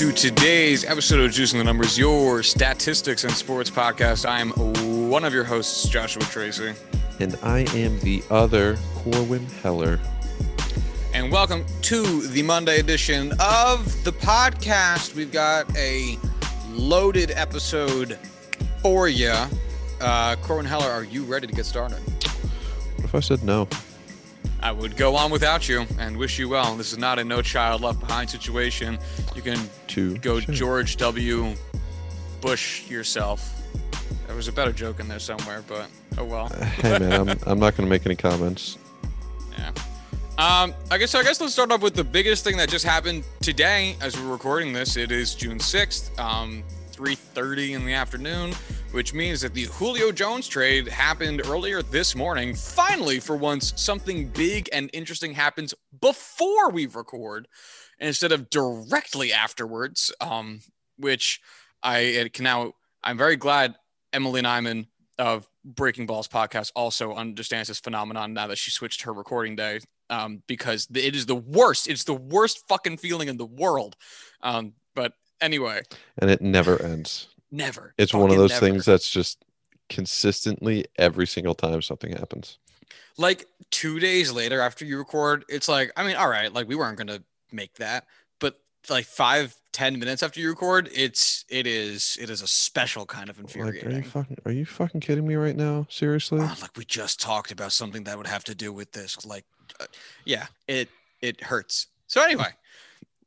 to today's episode of Juicing the Numbers, your statistics and sports podcast. I am one of your hosts, Joshua Tracy. And I am the other Corwin Heller. And welcome to the Monday edition of the podcast. We've got a loaded episode for you. Uh, Corwin Heller, are you ready to get started? What if I said no? I would go on without you and wish you well. This is not a no child left behind situation. You can Two. go Sure. George W. Bush yourself. There was a better joke in there somewhere, but oh well. Hey man, I'm, I'm not going to make any comments. Yeah. Um, I guess I guess let's start off with the biggest thing that just happened today as we're recording this. It is June 6th, um, 3:30 in the afternoon, which means that the Julio Jones trade happened earlier this morning. Finally, for once, something big and interesting happens before we record instead of directly afterwards. Um, which I can now I'm very glad Emily Nyman of Breaking Balls podcast also understands this phenomenon now that she switched her recording day. Um, because it is the worst. It's the worst fucking feeling in the world. Um, but anyway, And it never ends. Never. It's one of those never. things that's just consistently every single time something happens. like two days later after you record, it's like, I mean, all right, like we weren't gonna make that, but like five, ten minutes after you record, it's it is it is a special kind of Like, are you infuriating. fucking are you fucking kidding me right now? Seriously? Oh, like we just talked about something that would have to do with this. Like, uh, yeah, it it hurts. So anyway,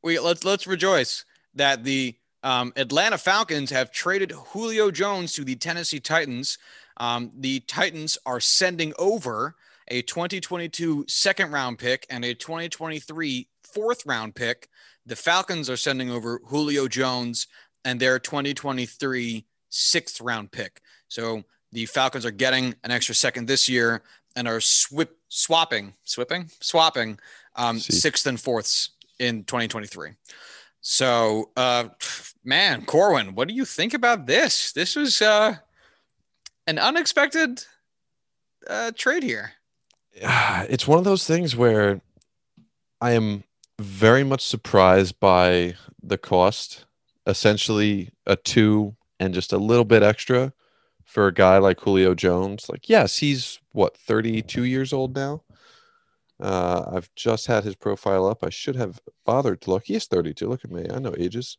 we let's let's rejoice that the um, Atlanta Falcons have traded Julio Jones to the Tennessee Titans. Um, the Titans are sending over a 2022 second round pick and a 2023 fourth round pick. The Falcons are sending over Julio Jones and their 2023 sixth round pick. So the Falcons are getting an extra second this year and are swip, swapping, swapping, swapping um, sixth and fourths in 2023. So, uh, man, Corwin, what do you think about this? This was uh, an unexpected uh, trade here. It's one of those things where I am very much surprised by the cost. Essentially, a two and just a little bit extra for a guy like Julio Jones. Like, yes, he's what 32 years old now. Uh, I've just had his profile up. I should have bothered to look. He is 32. Look at me. I know ages.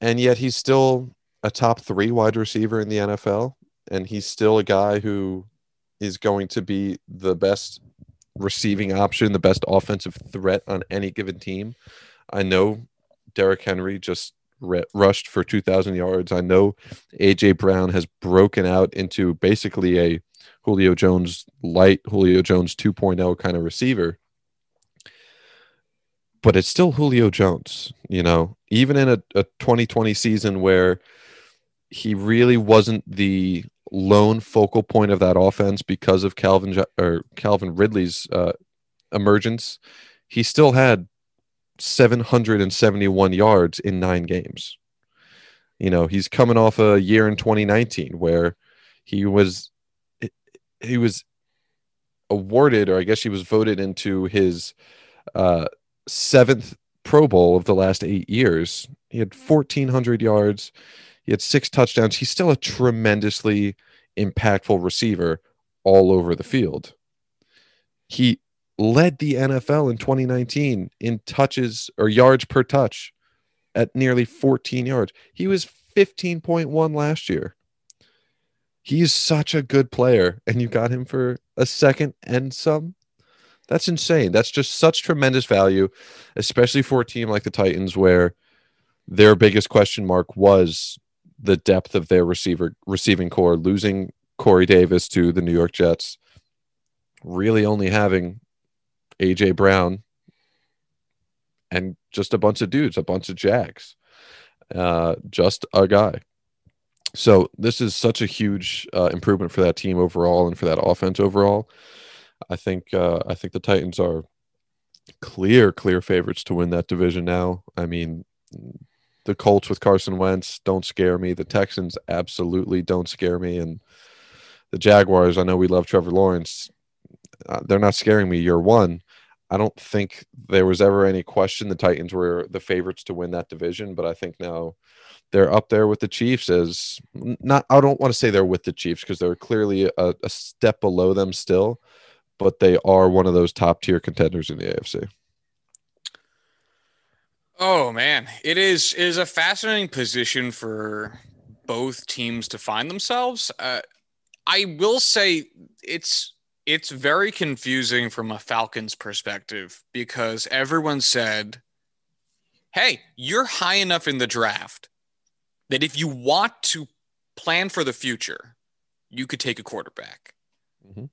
And yet he's still a top three wide receiver in the NFL. And he's still a guy who is going to be the best receiving option, the best offensive threat on any given team. I know Derrick Henry just re- rushed for 2,000 yards. I know AJ Brown has broken out into basically a Julio Jones light, Julio Jones 2.0 kind of receiver. But it's still Julio Jones, you know, even in a, a 2020 season where he really wasn't the lone focal point of that offense because of Calvin or Calvin Ridley's uh, emergence. He still had 771 yards in nine games. You know, he's coming off a year in 2019 where he was he was awarded, or I guess he was voted into his uh, seventh Pro Bowl of the last eight years. He had 1,400 yards. He had six touchdowns. He's still a tremendously impactful receiver all over the field. He led the NFL in 2019 in touches or yards per touch at nearly 14 yards. He was 15.1 last year. He's such a good player, and you got him for a second and some. That's insane. That's just such tremendous value, especially for a team like the Titans, where their biggest question mark was the depth of their receiver receiving core, losing Corey Davis to the New York Jets, really only having AJ Brown and just a bunch of dudes, a bunch of jacks, uh, just a guy. So this is such a huge uh, improvement for that team overall and for that offense overall. I think uh, I think the Titans are clear, clear favorites to win that division now. I mean, the Colts with Carson Wentz don't scare me. The Texans absolutely don't scare me, and the Jaguars. I know we love Trevor Lawrence. Uh, they're not scaring me year one. I don't think there was ever any question the Titans were the favorites to win that division, but I think now they're up there with the Chiefs as not I don't want to say they're with the Chiefs because they're clearly a, a, step below them still, but they are one of those top tier contenders in the AFC. Oh man, it is it is a fascinating position for both teams to find themselves. Uh, I will say it's it's very confusing from a Falcons perspective because everyone said, "Hey, you're high enough in the draft that if you want to plan for the future, you could take a quarterback." Mm-hmm.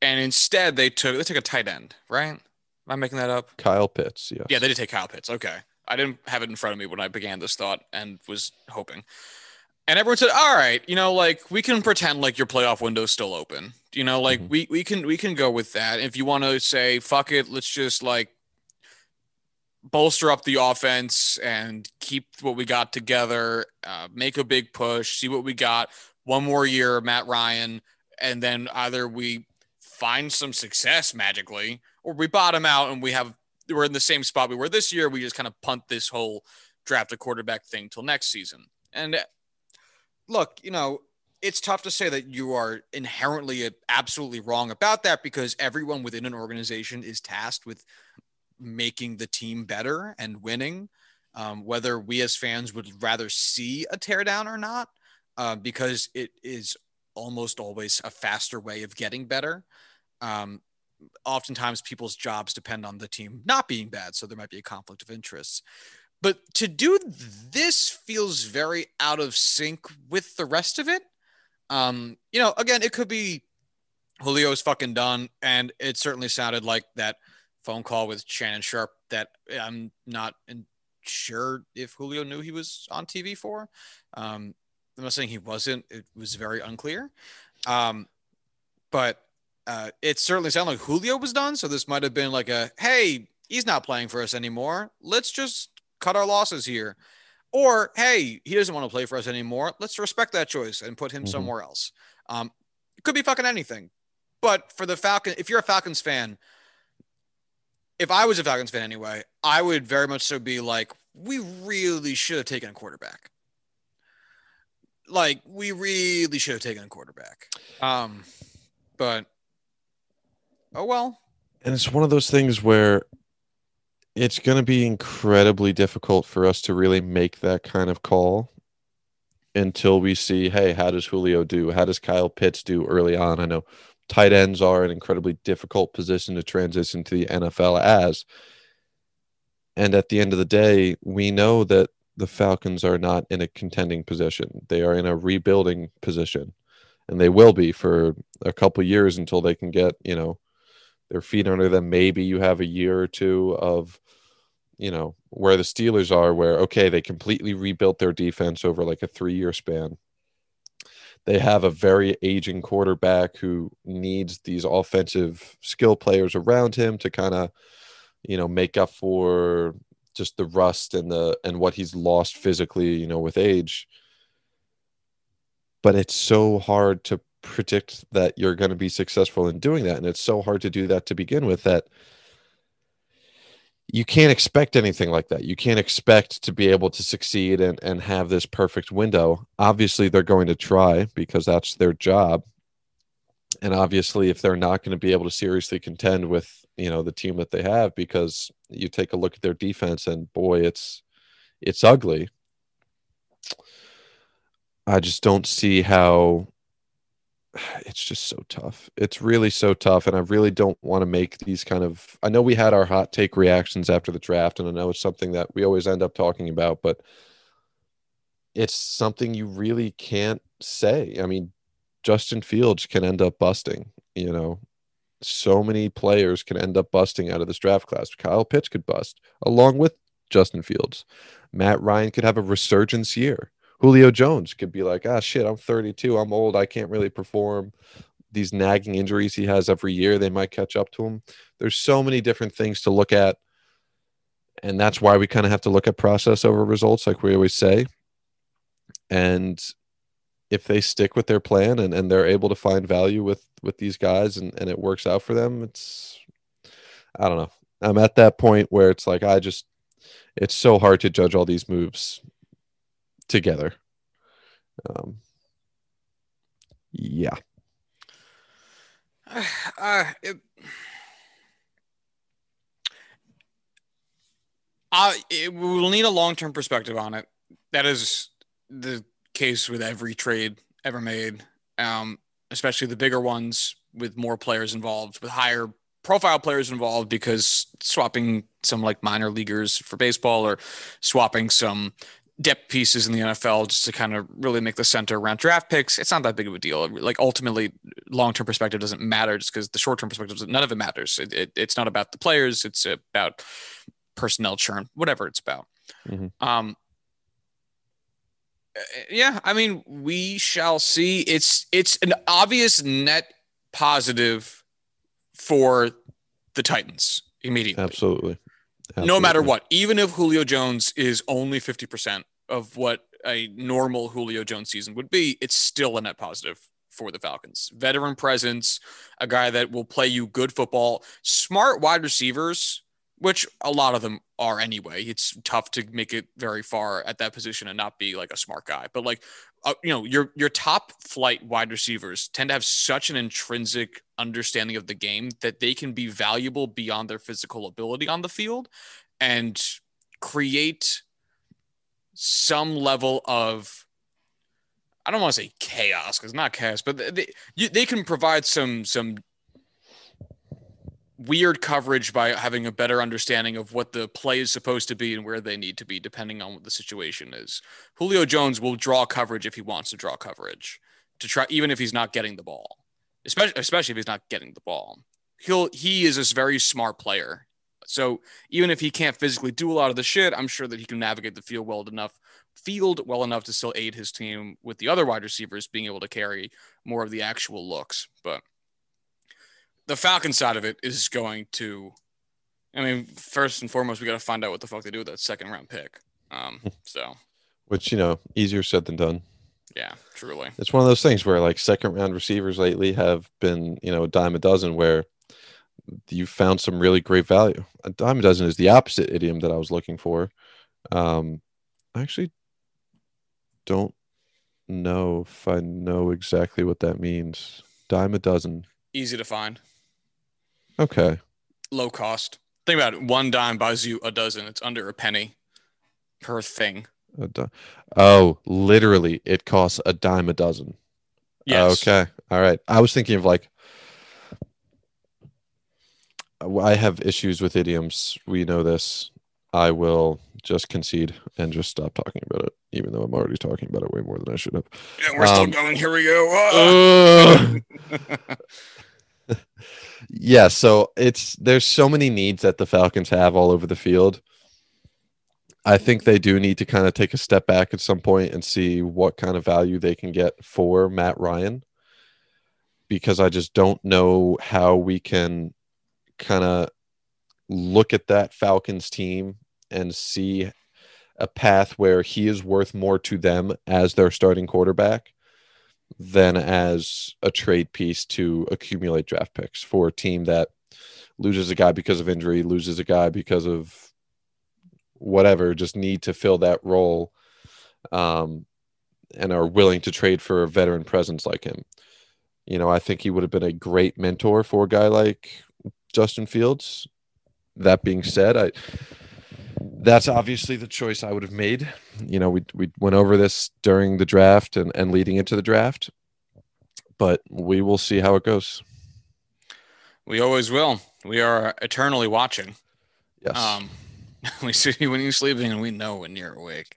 And instead, they took they took a tight end, right? Am I making that up? Kyle Pitts, yes. Yeah, they did take Kyle Pitts. Okay. I didn't have it in front of me when I began this thought and was hoping. And everyone said, "All right, you know, like we can pretend like your playoff window's still open. You know, like mm-hmm. we we can we can go with that. If you want to say fuck it, let's just like bolster up the offense and keep what we got together, uh, make a big push, see what we got. One more year, Matt Ryan, and then either we find some success magically, or we bottom out and we have we're in the same spot we were this year. We just kind of punt this whole draft a quarterback thing till next season. And look, you know, it's tough to say that you are inherently absolutely wrong about that because everyone within an organization is tasked with making the team better and winning. Um, whether we as fans would rather see a teardown or not, uh, because it is almost always a faster way of getting better. Um, oftentimes people's jobs depend on the team not being bad, so there might be a conflict of interests. But to do this feels very out of sync with the rest of it. Um, you know, again, it could be Julio's fucking done, and it certainly sounded like that phone call with Shannon Sharpe that I'm not sure if Julio knew he was on TV for. Um, I'm not saying he wasn't; it was very unclear. Um, but uh, it certainly sounded like Julio was done. So this might have been like a, hey, he's not playing for us anymore. Let's just cut our losses here. Or, hey, he doesn't want to play for us anymore. Let's respect that choice and put him mm-hmm. somewhere else. Um, it could be fucking anything. But for the Falcon, if you're a Falcons fan, if I was a Falcons fan anyway, I would very much so be like, we really should have taken a quarterback. Like, we really should have taken a quarterback. Um, but Oh well. And it's one of those things where it's going to be incredibly difficult for us to really make that kind of call until we see, hey, how does Julio do? How does Kyle Pitts do early on? I know tight ends are an incredibly difficult position to transition to the NFL as. And at the end of the day, we know that the Falcons are not in a contending position. They are in a rebuilding position. And they will be for a couple years until they can get, you know, their feet under them. Maybe you have a year or two of, you know, where the Steelers are, where, okay, they completely rebuilt their defense over like a three year span. They have a very aging quarterback who needs these offensive skill players around him to kind of, you know, make up for just the rust and the and what he's lost physically, you know, with age. But it's so hard to predict that you're going to be successful in doing that and it's so hard to do that to begin with that you can't expect anything like that. You can't expect to be able to succeed and, and have this perfect window. Obviously they're going to try because that's their job. And obviously if they're not going to be able to seriously contend with you know the team that they have because you take a look at their defense and boy it's it's ugly. I just don't see how it's just so tough. It's really so tough. And I really don't want to make these kind of. I know we had our hot take reactions after the draft, and I know it's something that we always end up talking about, but it's something you really can't say. I mean, Justin Fields can end up busting, you know. So many players can end up busting out of this draft class. Kyle Pitts could bust along with Justin Fields. Matt Ryan could have a resurgence year. Julio Jones could be like, ah, shit, I'm 32, I'm old, I can't really perform. These nagging injuries he has every year, they might catch up to him. There's so many different things to look at. And that's why we kind of have to look at process over results, like we always say. And if they stick with their plan and, and they're able to find value with with these guys and, and it works out for them, it's I don't know. I'm at that point where it's like I just it's so hard to judge all these moves together. Um, yeah. Uh, it, uh, it, we'll need a long term perspective on it. That is the case with every trade ever made, um, especially the bigger ones with more players involved, with higher profile players involved, because swapping some like minor leaguers for baseball or swapping some depth pieces in the NFL just to kind of really make the center around draft picks, it's not that big of a deal. Like ultimately, long term perspective doesn't matter just because the short term perspective, none of it matters. It, it, it's not about the players, it's about personnel churn, whatever it's about. Mm-hmm. Um, yeah, I mean, we shall see. It's it's an obvious net positive for the Titans immediately. Absolutely. Absolutely. No matter what, even if Julio Jones is only 50% of what a normal Julio Jones season would be, it's still a net positive for the Falcons. Veteran presence, a guy that will play you good football, smart wide receivers, which a lot of them are anyway. It's tough to make it very far at that position and not be like a smart guy. But like uh, you know, your your top flight wide receivers tend to have such an intrinsic understanding of the game that they can be valuable beyond their physical ability on the field and create some level of I don't want to say chaos because not chaos, but they, they, they can provide some some weird coverage by having a better understanding of what the play is supposed to be and where they need to be, depending on what the situation is. Julio Jones will draw coverage if he wants to draw coverage to try, even if he's not getting the ball, especially especially if he's not getting the ball. He'll he is a very smart player. So even if he can't physically do a lot of the shit, I'm sure that he can navigate the field well enough, field well enough to still aid his team with the other wide receivers being able to carry more of the actual looks. But the Falcon side of it is going to. I mean, first and foremost, we got to find out what the fuck they do with that second round pick. Um, so, which you know, easier said than done. Yeah, truly. It's one of those things where like second round receivers lately have been, you know, a dime a dozen where you found some really great value. A dime a dozen is the opposite idiom that I was looking for. Um, I actually don't know if I know exactly what that means. Dime a dozen. Easy to find. Okay. Low cost. Think about it. One dime buys you a dozen. It's under a penny per thing. Oh, literally, it costs a dime a dozen. Yes. Okay. All right. I was thinking of like. I have issues with idioms. We know this. I will just concede and just stop talking about it, even though I'm already talking about it way more than I should have. Yeah, we're um, still going. Here we go. Uh, yeah, so it's there's so many needs that the Falcons have all over the field. I think they do need to kind of take a step back at some point and see what kind of value they can get for Matt Ryan because I just don't know how we can kind of look at that Falcons team and see a path where he is worth more to them as their starting quarterback than as a trade piece to accumulate draft picks for a team that loses a guy because of injury, loses a guy because of whatever, just need to fill that role um, and are willing to trade for a veteran presence like him. You know, I think he would have been a great mentor for a guy like Justin Fields. That being said, I that's obviously the choice I would have made. You know, we we went over this during the draft and, and leading into the draft, but we will see how it goes. We always will. We are eternally watching. Yes. Um, we see you when you're sleeping, and we know when you're awake.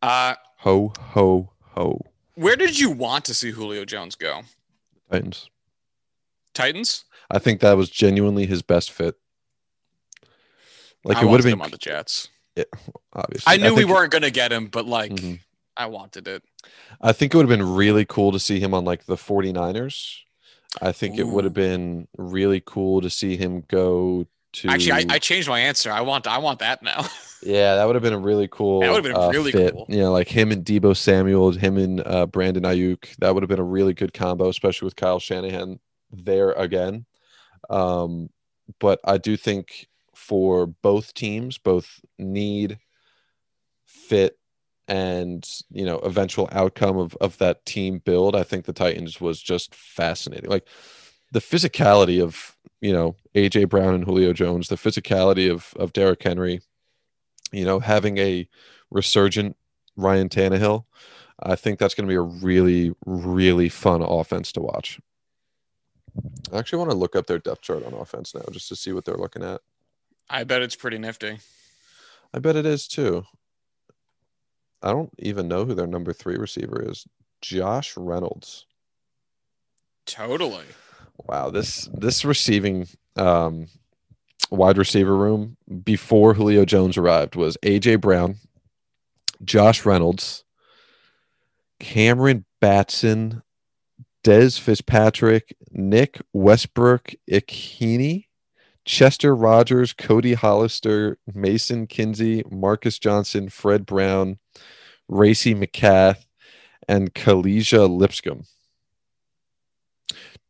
Uh, ho ho ho. Where did you want to see Julio Jones go? Titans. Titans. I think that was genuinely his best fit. Like I it would have been on the Jets. Yeah, obviously. I knew I we weren't going to get him, but like mm-hmm. I wanted it. I think it would have been really cool to see him on like the 49ers. I think Ooh. it would have been really cool to see him go to Actually, I, I changed my answer. I want I want that now. yeah, that would have been a really cool That would have been uh, really fit. cool. Yeah, like him and Deebo Samuel, him and uh, Brandon Aiyuk. That would have been a really good combo, especially with Kyle Shanahan there again. Um, but I do think for both teams, both need, fit, and you know eventual outcome of of that team build. I think the Titans was just fascinating. Like the physicality of you know AJ Brown and Julio Jones, the physicality of of Derrick Henry, you know having a resurgent Ryan Tannehill. I think that's going to be a really really fun offense to watch. I actually want to look up their depth chart on offense now just to see what they're looking at. I bet it's pretty nifty. I bet it is too. I don't even know who their number three receiver is. Josh Reynolds. Totally. Wow, this this receiving um, wide receiver room before Julio Jones arrived was AJ Brown, Josh Reynolds, Cameron Batson, Dez Fitzpatrick, Nick Westbrook Ikhine, Chester Rogers, Cody Hollister, Mason Kinsey, Marcus Johnson, Fred Brown, Racey McCath, and Kalija Lipscomb.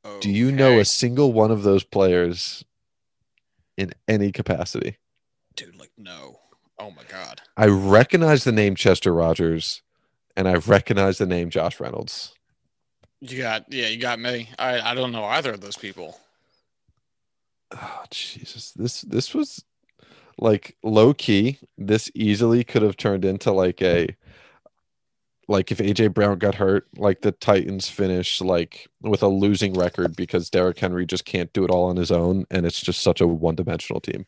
Okay. Do you know a single one of those players in any capacity? Dude, like no. Oh my god. I recognize the name Chester Rogers and I recognize the name Josh Reynolds. You got yeah, you got me. I I don't know either of those people. Oh Jesus. This this was like low key. This easily could have turned into like a like if AJ Brown got hurt, like the Titans finish like with a losing record because Derrick Henry just can't do it all on his own, and it's just such a one-dimensional team.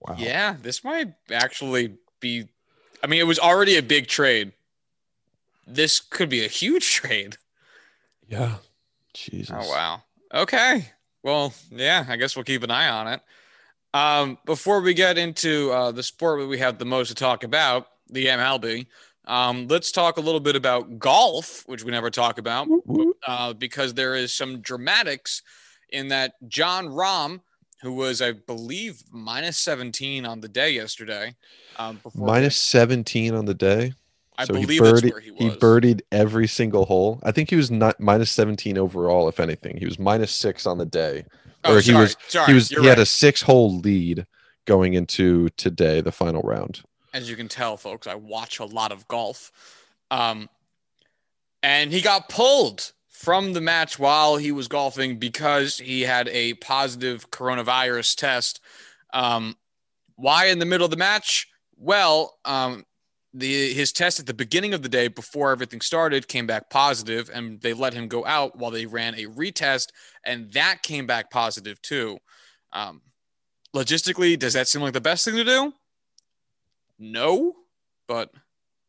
Wow. Yeah, this might actually be. I mean, it was already a big trade. This could be a huge trade. Yeah. Jesus. Oh wow. Okay. Well, yeah. I guess we'll keep an eye on it. Um, before we get into uh, the sport that we have the most to talk about, the MLB, um, let's talk a little bit about golf, which we never talk about, uh, because there is some dramatics in that Jon Rahm, who was, I believe, minus 17 on the day yesterday. Um, minus 17 on the day? I so believe he birdied, that's where he was. He birdied every single hole. I think he was not minus 17 overall, if anything. He was minus six on the day. Oh, or sorry, he was sorry, he was he right. had a six hole lead going into today, the final round as you can tell, folks, I watch a lot of golf. Um, and he got pulled from the match while he was golfing because he had a positive coronavirus test. Um, why in the middle of the match? Well, um, the his test at the beginning of the day before everything started came back positive, and they let him go out while they ran a retest, and that came back positive too. Um, logistically, does that seem like the best thing to do? No, but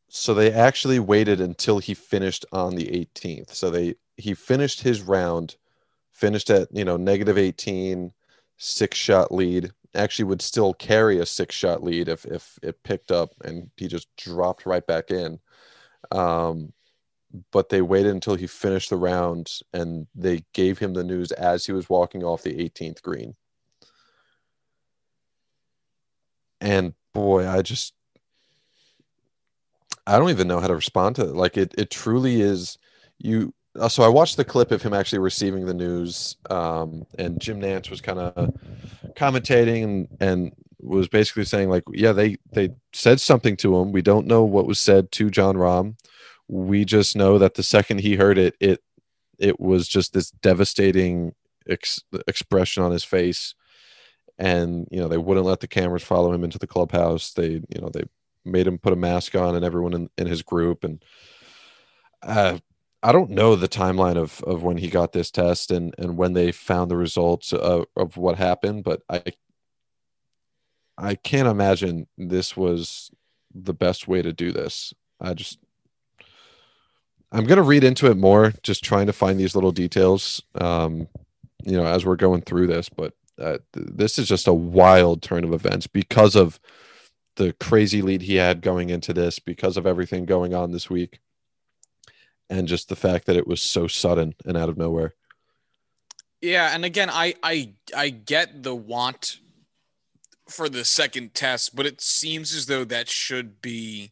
so they actually waited until he finished on the 18th. So they he finished his round, finished at you know negative 18, six shot lead. Actually, would still carry a six shot lead if if it picked up, and he just dropped right back in. Um, but they waited until he finished the round, and they gave him the news as he was walking off the 18th green. And boy, I just I don't even know how to respond to it. Like it, it truly is. You. Uh, so I watched the clip of him actually receiving the news, um, and Jim Nantz was kind of commentating and and was basically saying like, yeah, they they said something to him. We don't know what was said to Jon Rahm. We just know that the second he heard it, it it was just this devastating ex- expression on his face and you know they wouldn't let the cameras follow him into the clubhouse they you know they made him put a mask on and everyone in, in his group and uh, I don't know the timeline of of when he got this test and and when they found the results of, of what happened, but I I can't imagine this was the best way to do this. I just I'm gonna read into it more, just trying to find these little details, um, you know, as we're going through this. But uh, th- this is just a wild turn of events because of the crazy lead he had going into this because of everything going on this week and just the fact that it was so sudden and out of nowhere. Yeah, and again, I I I get the want for the second test, but it seems as though that should be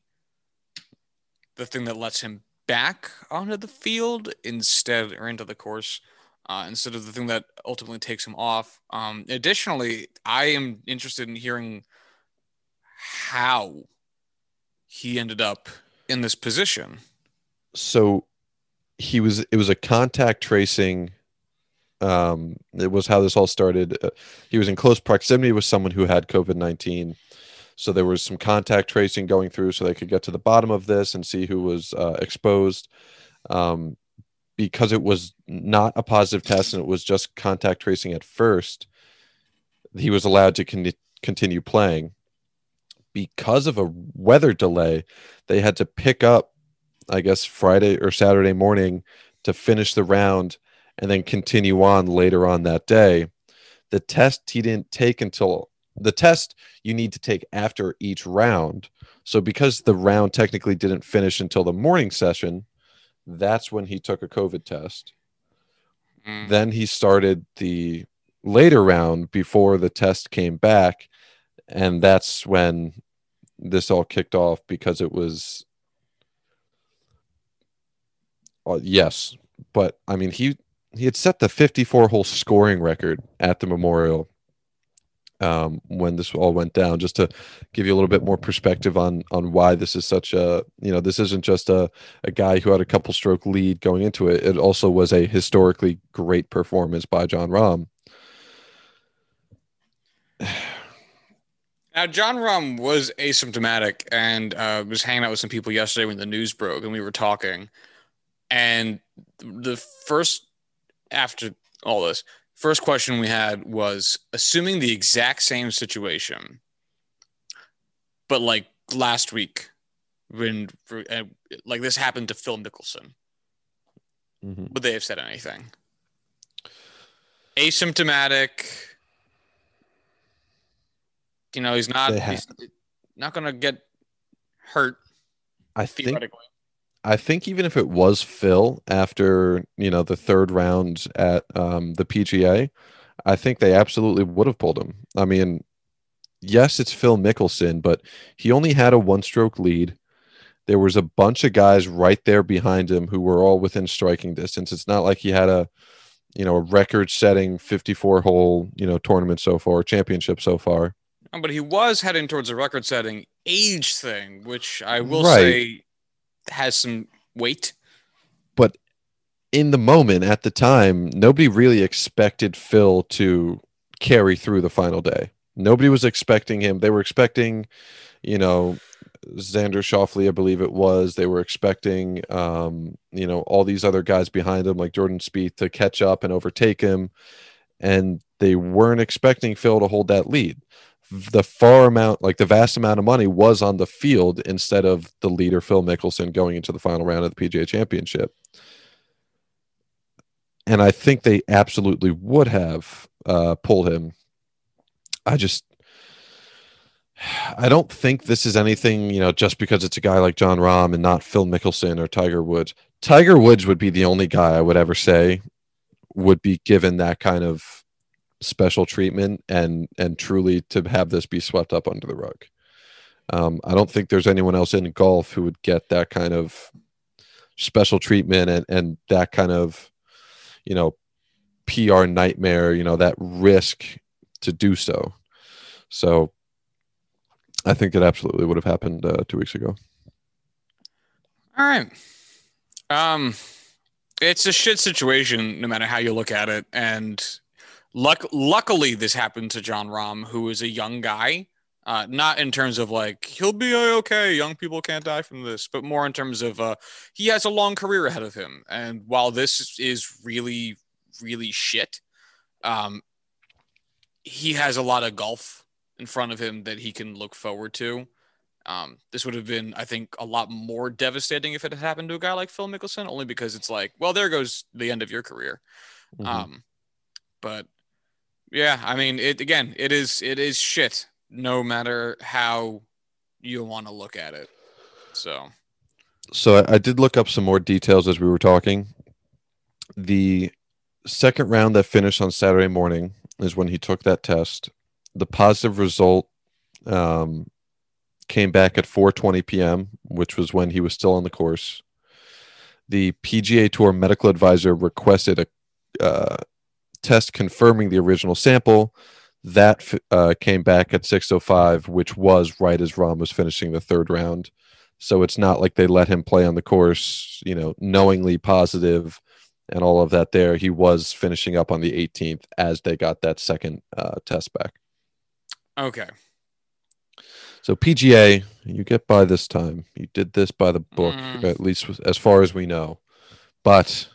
the thing that lets him back onto the field instead or into the course. uh, instead of the thing that ultimately takes him off. Um, additionally, I am interested in hearing how he ended up in this position. So he was it was a contact tracing um it was how this all started. Uh, he was in close proximity with someone who had covid-19 so there was some contact tracing going through so they could get to the bottom of this and see who was uh, exposed. Um, because it was not a positive test and it was just contact tracing at first he was allowed to con- continue playing. Because of a weather delay they had to pick up i guess friday or saturday morning to finish the round and then continue on later on that day the test he didn't take until the test you need to take after each round so because the round technically didn't finish until the morning session that's when he took a COVID test. Mm. Then he started the later round before the test came back. And that's when this all kicked off because it was. Uh, yes. But I mean, he he had set the 54 hole scoring record at the Memorial um, when this all went down, just to give you a little bit more perspective on on why this is such a you know this isn't just a a guy who had a couple stroke lead going into it. It also was a historically great performance by Jon Rahm. Now, Jon Rahm was asymptomatic and uh, was hanging out with some people yesterday when the news broke, and we were talking. And the first after all this, first question we had was assuming the exact same situation, but like last week when uh, like this happened to Phil Mickelson, mm-hmm. would they have said anything? Asymptomatic. You know, he's not he's not going to get hurt. I think I think even if it was Phil after you know the third round at um, the PGA, I think they absolutely would have pulled him. I mean, yes, it's Phil Mickelson, but he only had a one-stroke lead. There was a bunch of guys right there behind him who were all within striking distance. It's not like he had a you know a record-setting 54-hole you know tournament so far, championship so far. But he was heading towards a record-setting age thing, which I will right. say has some weight. But in the moment, at the time, nobody really expected Phil to carry through the final day. Nobody was expecting him. They were expecting, you know, Xander Schauffele, I believe it was. They were expecting, um, you know, all these other guys behind him, like Jordan Spieth, to catch up and overtake him. And they weren't expecting Phil to hold that lead the far amount, like the vast amount of money, was on the field instead of the leader Phil Mickelson going into the final round of the PGA Championship. And I think they absolutely would have uh, pulled him. I just, I don't think this is anything, you know, just because it's a guy like Jon Rahm and not Phil Mickelson or Tiger Woods. Tiger Woods would be the only guy I would ever say would be given that kind of special treatment and and truly to have this be swept up under the rug. Um, I don't think there's anyone else in golf who would get that kind of special treatment and and that kind of you know PR nightmare, you know that risk to do so. So I think it absolutely would have happened uh, two weeks ago. All right. Um, it's a shit situation, no matter how you look at it, and Luck- luckily, this happened to Jon Rahm, who is a young guy. Uh, not in terms of like he'll be okay, young people can't die from this, but more in terms of uh, he has a long career ahead of him. And while this is really, really shit, um, he has a lot of golf in front of him that he can look forward to. Um, this would have been, I think, a lot more devastating if it had happened to a guy like Phil Mickelson, only because it's like, well, there goes the end of your career. Mm-hmm. Um, but yeah, I mean, it again, it is it is shit no matter how you want to look at it. So so I, I did look up some more details as we were talking. The second round that finished on Saturday morning is when he took that test. The positive result um, came back at 4:20 p.m., which was when he was still on the course. The PGA Tour medical advisor requested a uh, test confirming the original sample. That uh, came back at 6:05, which was right as Rahm was finishing the third round. So it's not like they let him play on the course, you know, knowingly positive and all of that. There, he was finishing up on the 18th as they got that second uh, test back. Okay. So PGA, you get by this time. You did this by the book, Mm. at least as far as we know. But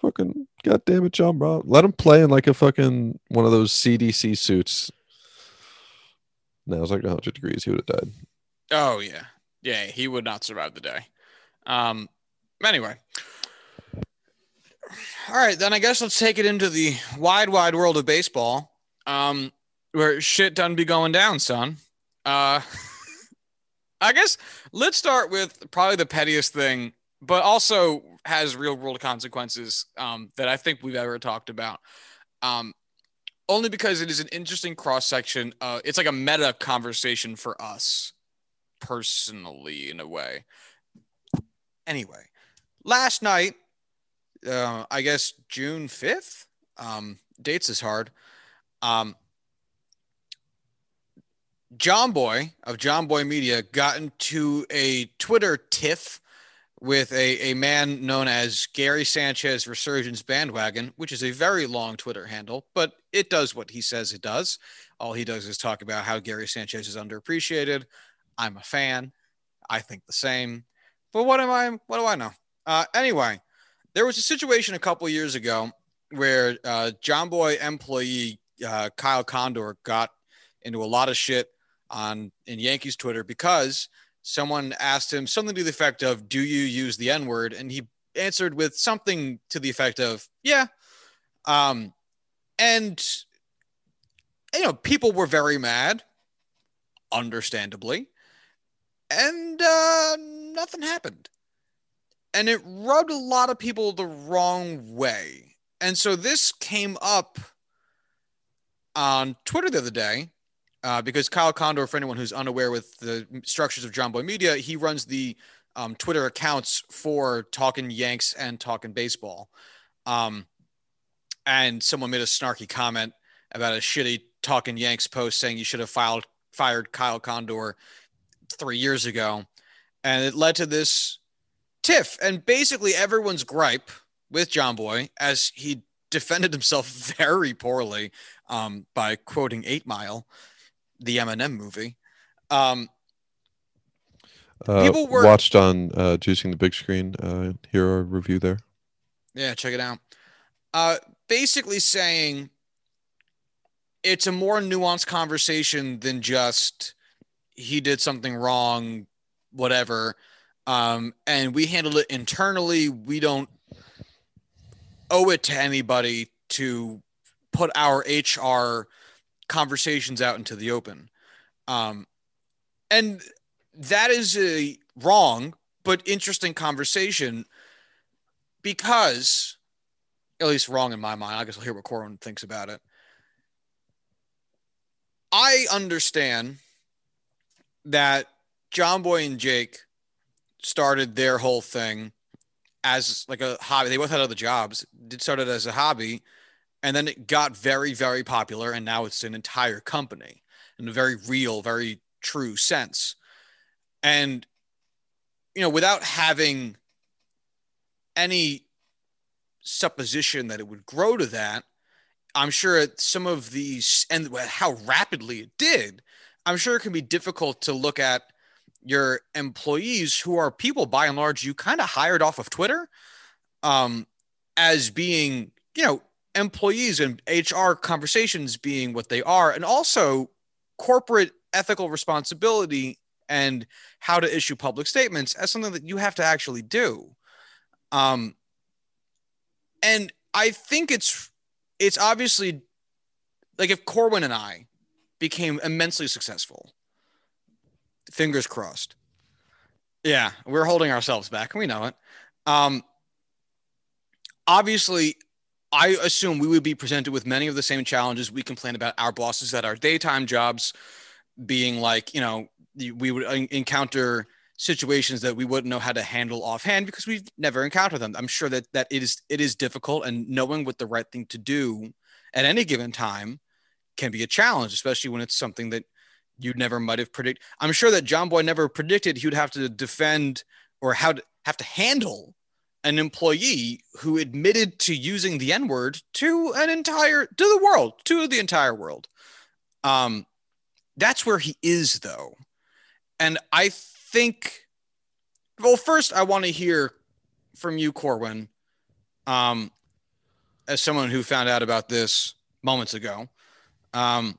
fucking goddamn it, John Brown, let him play in like a fucking one of those CDC suits. Now it's like 100 degrees. He would have died. Oh yeah, yeah. He would not survive the day. Um. Anyway. All right, then I guess let's take it into the wide, wide world of baseball, um, where shit done be going down, son. Uh, I guess let's start with probably the pettiest thing, but also has real world consequences um, that I think we've ever talked about. Um, only because it is an interesting cross section. Uh, it's like a meta conversation for us personally, in a way. Anyway, last night, uh, I guess June 5th, um, dates is hard. Um, Jomboy of Jomboy Media got into a Twitter tiff with a, a man known as Gary Sanchez Resurgence Bandwagon, which is a very long Twitter handle, but it does what he says it does. All he does is talk about how Gary Sanchez is underappreciated. I'm a fan. I think the same. But what am I? What do I know? Uh, anyway, there was a situation a couple years ago where uh, Jomboy employee uh, Kyle Condor got into a lot of shit on in Yankees Twitter because someone asked him something to the effect of, "Do you use the N word?" And he answered with something to the effect of, "Yeah." Um, and you know, people were very mad, understandably, and uh, nothing happened. And it rubbed a lot of people the wrong way. And so this came up on Twitter the other day uh, because Kyle Condor, for anyone who's unaware with the structures of Jomboy Media, he runs the um, Twitter accounts for Talking Yanks and Talking Baseball. Um, and someone made a snarky comment about a shitty Talking Yanks post saying you should have filed fired Kyle Condor three years ago, and it led to this tiff. And basically, everyone's gripe with Jomboy as he defended himself very poorly um, by quoting Eight Mile, the Eminem movie. Um, Uh, People were- watched on uh, Juicing the Big Screen. Uh, here our review there. Yeah, check it out. Uh, basically saying it's a more nuanced conversation than just he did something wrong, whatever. Um, and we handled it internally. We don't owe it to anybody to put our HR conversations out into the open. Um, and that is a wrong but interesting conversation because at least wrong in my mind. I guess I'll hear what Corwin thinks about it. I understand that Jomboy and Jake started their whole thing as like a hobby. They both had other jobs. It started as a hobby, and then it got very, very popular, and now it's an entire company in a very real, very true sense. And you know, without having any supposition that it would grow to that, I'm sure some of these and how rapidly it did, I'm sure it can be difficult to look at your employees who are people by and large you kind of hired off of Twitter um, as being, you know, employees and HR conversations being what they are, and also corporate ethical responsibility and how to issue public statements as something that you have to actually do. Um, and I think it's it's obviously like if Corwin and I became immensely successful, fingers crossed. Yeah, we're holding ourselves back, and we know it. Um, obviously, I assume we would be presented with many of the same challenges we complain about our bosses at our daytime jobs, being like, you know, we would encounter situations that we wouldn't know how to handle offhand because we've never encountered them. I'm sure that that it is it is difficult and knowing what the right thing to do at any given time can be a challenge, especially when it's something that you never might have predicted. I'm sure that Jomboy never predicted he would have to defend or how to have to handle an employee who admitted to using the N word to an entire to the world, to the entire world. Um, that's where he is, though, and I think. Well, first, I want to hear from you, Corwin, um, as someone who found out about this moments ago. Um,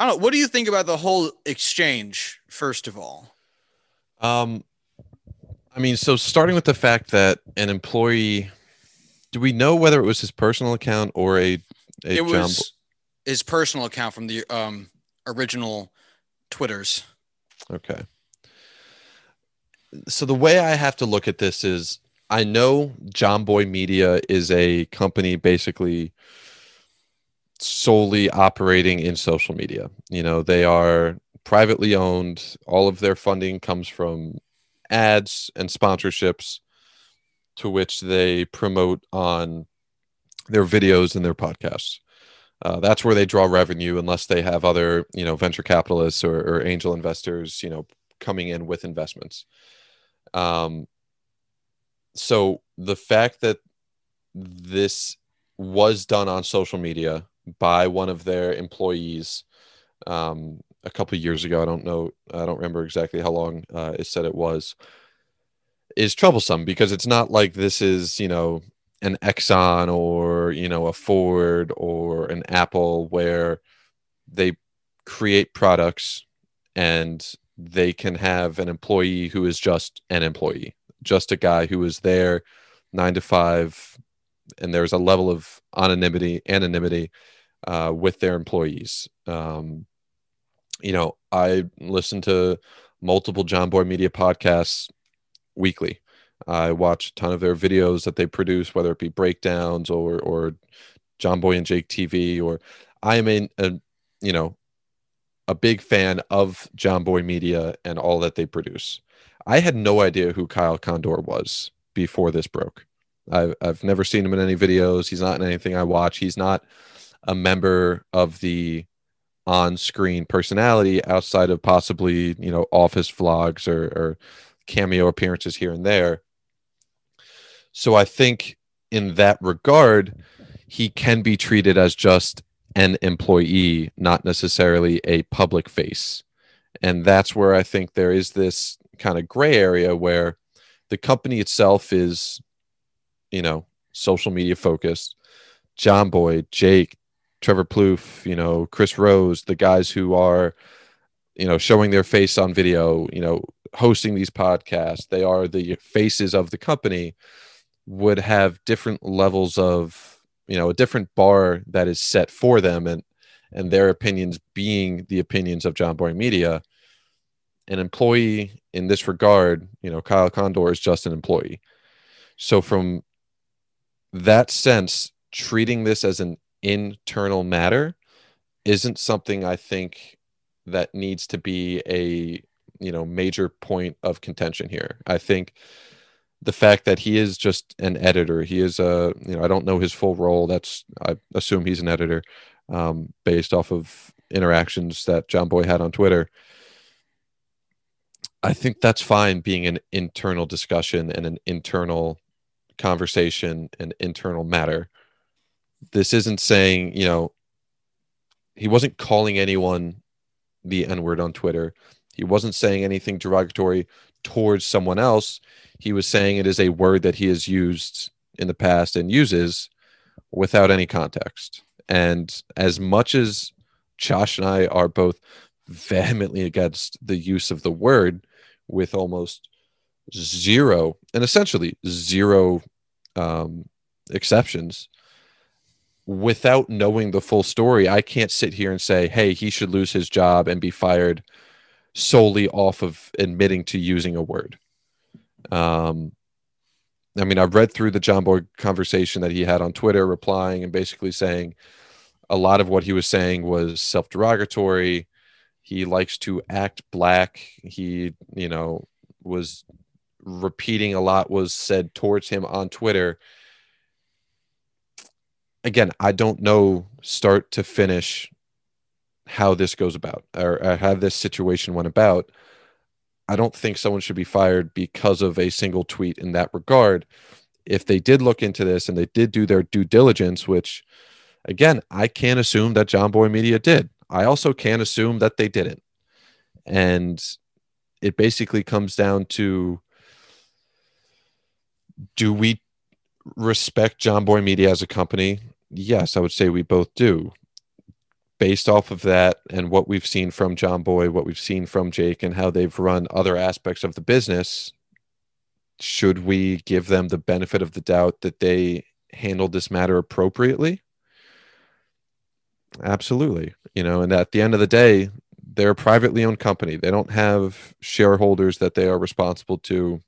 I don't know. What do you think about the whole exchange? First of all, um, I mean, so starting with the fact that an employee, do we know whether it was his personal account or a, a it was his personal account from the um, original Twitters. Okay. So the way I have to look at this is I know Jomboy Media is a company basically solely operating in social media. You know, they are privately owned. All of their funding comes from ads and sponsorships to which they promote on their videos and their podcasts. Uh, that's where they draw revenue unless they have other, you know, venture capitalists or, or angel investors, you know, coming in with investments. Um, so the fact that this was done on social media by one of their employees um, a couple years ago. I don't know. I don't remember exactly how long uh, it said it was. Is troublesome because it's not like this is you know an Exxon or you know a Ford or an Apple where they create products and they can have an employee who is just an employee, just a guy who is there nine to five, and there's a level of anonymity anonymity uh, with their employees. Um, you know, I listen to multiple Jomboy Media podcasts weekly. I watch a ton of their videos that they produce, whether it be breakdowns or or Jomboy and Jake TV, or I am in a you know a big fan of Jomboy Media and all that they produce. I had no idea who Kyle Condor was before this broke. I've I've never seen him in any videos. He's not in anything I watch. He's not a member of the on-screen personality outside of possibly you know office vlogs or, or cameo appearances here and there. So i think in that regard he can be treated as just an employee not necessarily a public face. And that's where i think there is this kind of gray area where the company itself is you know social media focused. Jomboy jake Trevor Plouffe, you know, Chris Rose, the guys who are, you know, showing their face on video, you know, hosting these podcasts, they are the faces of the company, would have different levels of, you know, a different bar that is set for them and and their opinions being the opinions of Jomboy Media. An employee in this regard, you know, Kyle Condor is just an employee. So from that sense, treating this as an internal matter isn't something I think that needs to be a you know major point of contention here. I think the fact that he is just an editor, he is a you know I don't know his full role. That's I assume he's an editor um, based off of interactions that Jomboy had on Twitter. I think that's fine being an internal discussion and an internal conversation and internal matter this isn't saying, you know, he wasn't calling anyone the N word on Twitter. He wasn't saying anything derogatory towards someone else. He was saying it is a word that he has used in the past and uses without any context. And as much as Josh and I are both vehemently against the use of the word with almost zero and essentially zero um, exceptions, without knowing the full story, I can't sit here and say, hey, he should lose his job and be fired solely off of admitting to using a word. Um, I mean, I've read through the Jomboy conversation that he had on Twitter, replying and basically saying a lot of what he was saying was self derogatory. He likes to act black. He, you know, was repeating a lot was said towards him on Twitter. Again, I don't know start to finish how this goes about or, or how this situation went about. I don't think someone should be fired because of a single tweet in that regard. If they did look into this and they did do their due diligence, which again, I can't assume that Jomboy Media did. I also can't assume that they didn't. And it basically comes down to do we respect Jomboy Media as a company? Yes, I would say we both do. Based off of that and what we've seen from Jomboy, what we've seen from Jake, and how they've run other aspects of the business, should we give them the benefit of the doubt that they handled this matter appropriately? Absolutely. You know, and at the end of the day, they're a privately owned company. They don't have shareholders that they are responsible to.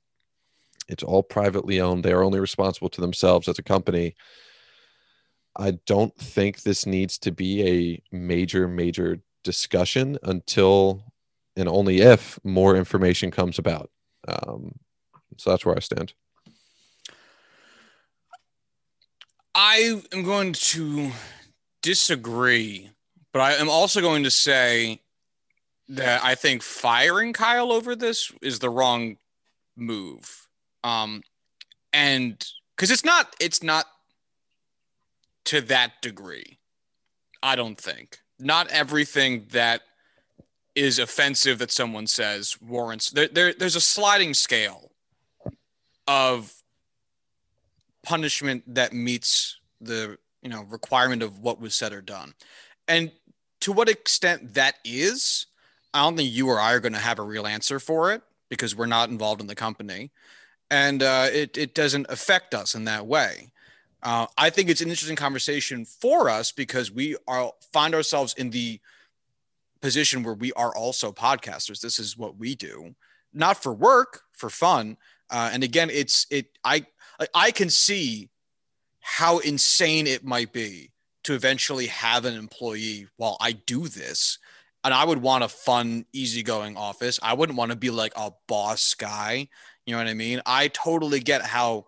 It's all privately owned. They are only responsible to themselves as a company. I don't think this needs to be a major, major discussion until and only if more information comes about. Um, so that's where I stand. I am going to disagree, but I am also going to say that I think firing Kyle over this is the wrong move. Um, and because it's not, it's not to that degree. I don't think not everything that is offensive that someone says warrants. There, there there's a sliding scale of punishment that meets the you know requirement of what was said or done, and to what extent that is I don't think you or I are going to have a real answer for it because we're not involved in the company, and uh, it it doesn't affect us in that way. Uh, I think it's an interesting conversation for us because we are find ourselves in the position where we are also podcasters. This is what we do, not for work, for fun. Uh, and again, it's it. I I can see how insane it might be to eventually have an employee while I do this and I would want a fun, easygoing office. I wouldn't want to be like a boss guy. You know what I mean? I totally get how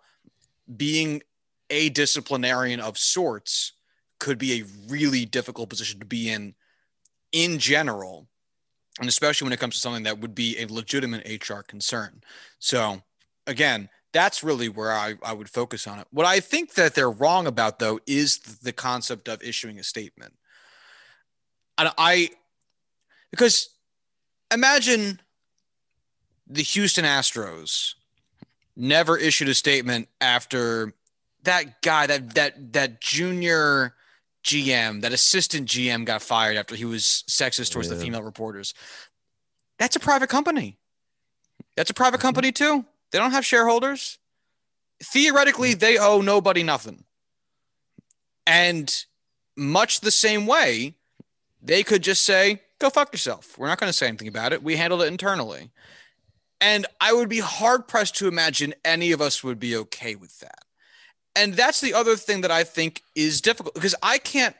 being a disciplinarian of sorts could be a really difficult position to be in in general and especially when it comes to something that would be a legitimate HR concern. So again, that's really where I, I would focus on it. What I think that they're wrong about though is the concept of issuing a statement. And I because imagine the Houston Astros never issued a statement after that guy, that that that junior GM, that assistant GM got fired after he was sexist towards yeah. the female reporters. That's a private company. That's a private mm-hmm. company too. They don't have shareholders. Theoretically, mm-hmm. they owe nobody nothing. And much the same way, they could just say, go fuck yourself. We're not going to say anything about it. We handled it internally. And I would be hard pressed to imagine any of us would be okay with that. And that's the other thing that I think is difficult because I can't.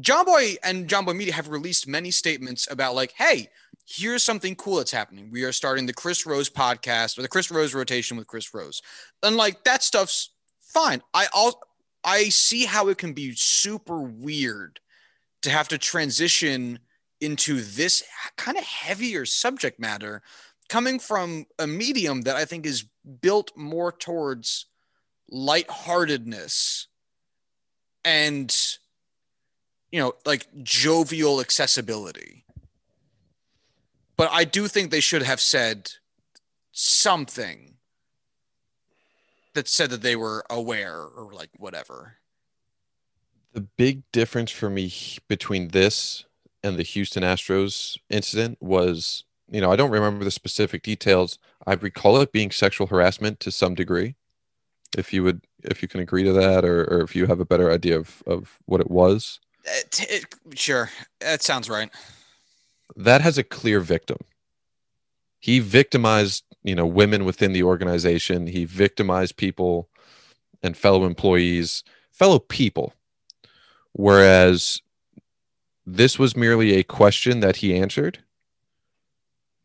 Jomboy and Jomboy Media have released many statements about, like, hey, here's something cool that's happening. We are starting the Chris Rose podcast or the Chris Rose rotation with Chris Rose. And like that stuff's fine. I all I see how it can be super weird to have to transition into this kind of heavier subject matter coming from a medium that I think is built more towards lightheartedness and you know like jovial accessibility but i do think they should have said something that said that they were aware or like whatever the big difference for me between this and the Houston Astros incident was, you know, I don't remember the specific details. I recall it being sexual harassment to some degree. If you would, if you can agree to that, or, or if you have a better idea of, of what it was. It, it, sure, that sounds right. That has a clear victim. He victimized, you know, women within the organization. He victimized people and fellow employees, fellow people. Whereas this was merely a question that he answered.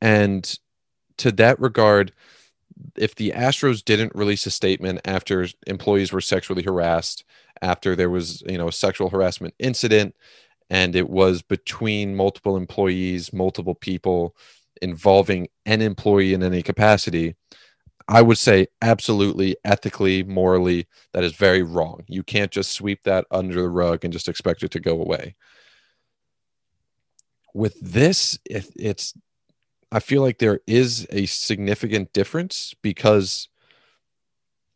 And to that regard, if the Astros didn't release a statement after employees were sexually harassed, after there was you know a sexual harassment incident, and it was between multiple employees, multiple people involving an employee in any capacity, I would say absolutely ethically, morally, that is very wrong. You can't just sweep that under the rug and just expect it to go away. With this, it, it's I feel like there is a significant difference because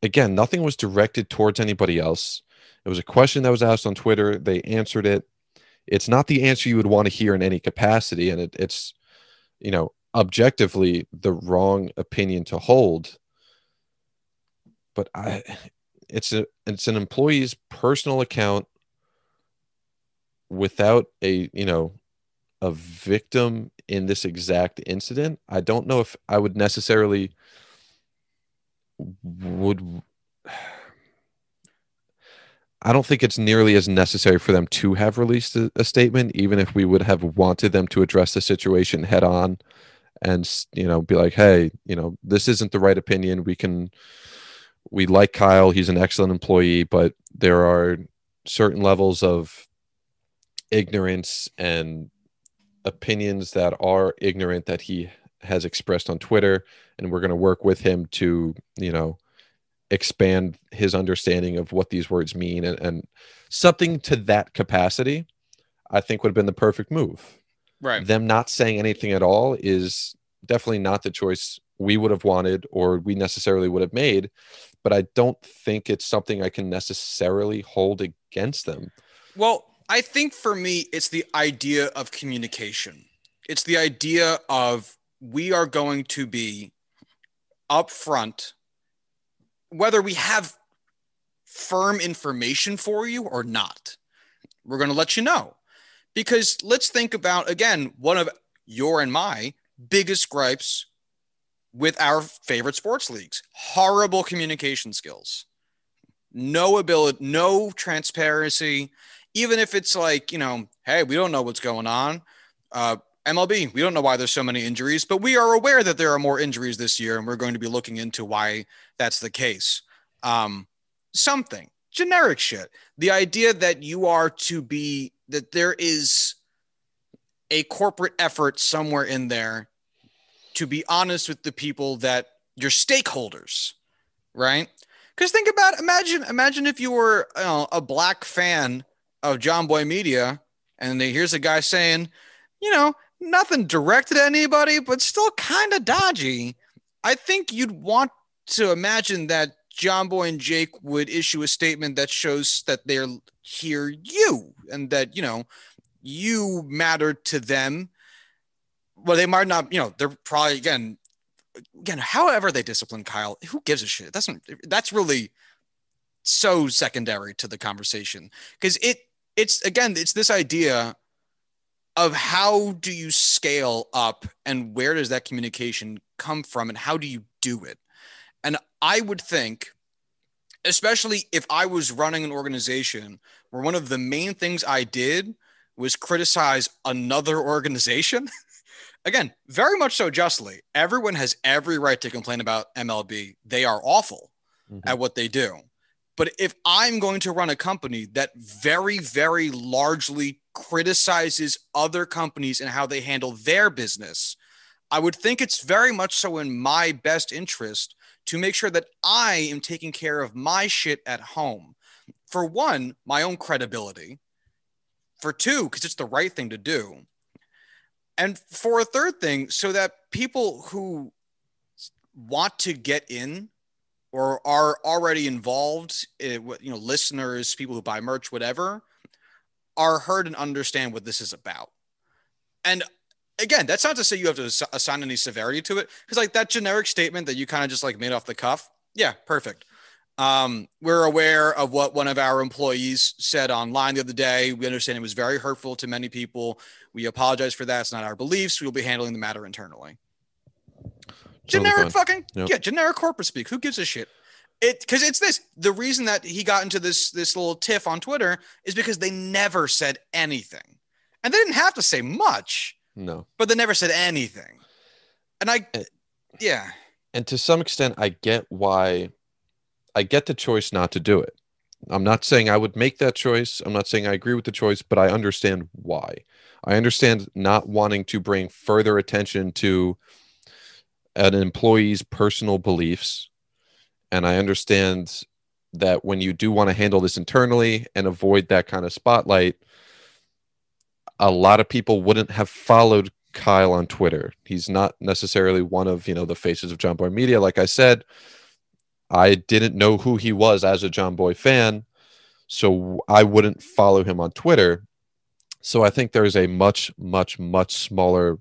again, nothing was directed towards anybody else. It was a question that was asked on Twitter. They answered it. It's not the answer you would want to hear in any capacity, and it, it's you know objectively the wrong opinion to hold but i it's a it's an employee's personal account without a you know a victim in this exact incident i don't know if i would necessarily would I don't think it's nearly as necessary for them to have released a, a, statement, even if we would have wanted them to address the situation head on and you know be like hey you know this isn't the right opinion. We can we like kyle. He's an excellent employee but there are certain levels of ignorance and opinions that are ignorant that he has expressed on twitter and we're going to work with him to you know expand his understanding of what these words mean and, and something to that capacity i think would have been the perfect move Right. Them not saying anything at all is definitely not the choice we would have wanted or we necessarily would have made. But I don't think it's something I can necessarily hold against them. Well, I think for me, it's the idea of communication. It's the idea of we are going to be upfront, whether we have firm information for you or not. We're going to let you know. Because let's think about, again, one of your and my biggest gripes with our favorite sports leagues horrible communication skills, no ability, no transparency. Even if it's like, you know, hey, we don't know what's going on. Uh, MLB, we don't know why there's so many injuries, but we are aware that there are more injuries this year, and we're going to be looking into why that's the case. Um, something generic shit. The idea that you are to be that there is a corporate effort somewhere in there to be honest with the people that your stakeholders, right? Because think about imagine imagine if you were you know, a black fan of Jomboy Media, and they, here's a guy saying, you know, nothing directed at anybody, but still kind of dodgy. I think you'd want to imagine that Jomboy and Jake would issue a statement that shows that they're hear you and that you know you matter to them well they might not you know they're probably again again however they discipline kyle who gives a shit it doesn't that's really so secondary to the conversation because it it's again it's this idea of how do you scale up and where does that communication come from and how do you do it and i would think especially if i was running an organization where one of the main things I did was criticize another organization. Again, very much so justly. Everyone has every right to complain about MLB. They are awful mm-hmm. at what they do. But if I'm going to run a company that very, very largely criticizes other companies and how they handle their business, I would think it's very much so in my best interest to make sure that I am taking care of my shit at home for one, my own credibility. For two, because it's the right thing to do. And for a third thing, so that people who want to get in or are already involved, in, eh, you know, listeners, people who buy merch, whatever, are heard and understand what this is about. And again, that's not to say you have to assign any severity to it, because like that generic statement that you kind of just like made off the cuff, yeah, perfect. Um, we're aware of what one of our employees said online the other day. We understand it was very hurtful to many people. We apologize for that. It's not our beliefs. We will be handling the matter internally. Generic fucking yep. yeah, generic corporate speak. Who gives a shit? It because it's this. The reason that he got into this this little tiff on Twitter is because they never said anything, and they didn't have to say much. No, but they never said anything. And I, eh. Yeah. and to some extent i get why i get the choice not to do it i'm not saying i would make that choice i'm not saying i agree with the choice but i understand why i understand not wanting to bring further attention to an employee's personal beliefs and i understand that when you do want to handle this internally and avoid that kind of spotlight a lot of people wouldn't have followed Kyle on Twitter. He's not necessarily one of, you know, the faces of Jomboy Media. Like I said, I didn't know who he was as a Jomboy fan, so I wouldn't follow him on Twitter. So I think there's a much, much, much smaller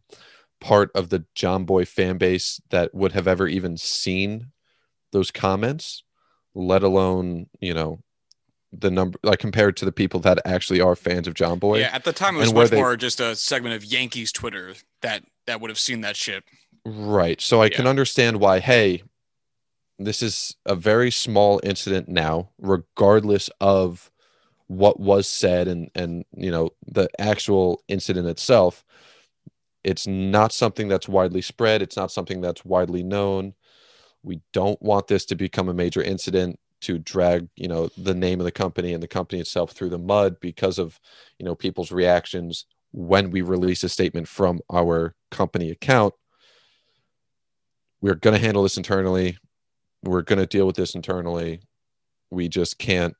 part of the Jomboy fan base that would have ever even seen those comments, let alone, you know, the number like compared to the people that actually are fans of Jomboy. Yeah, at the time it was much they- more just a segment of Yankees Twitter that that would have seen that shit. Right. So I can understand why, hey, this is a very small incident now, regardless of what was said and and you know the actual incident itself. It's not something that's widely spread. It's not something that's widely known. We don't want this to become a major incident to drag, you know, the name of the company and the company itself through the mud because of, you know, people's reactions when we release a statement from our company account we're going to handle this internally we're going to deal with this internally we just can't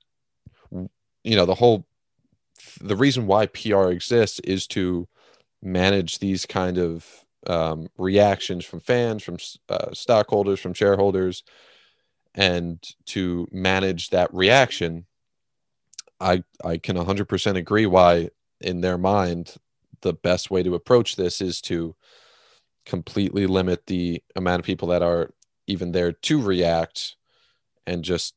you know the whole the reason why pr exists is to manage these kind of um, reactions from fans from uh, stockholders from shareholders and to manage that reaction i i can 100% agree why in their mind the best way to approach this is to completely limit the amount of people that are even there to react and just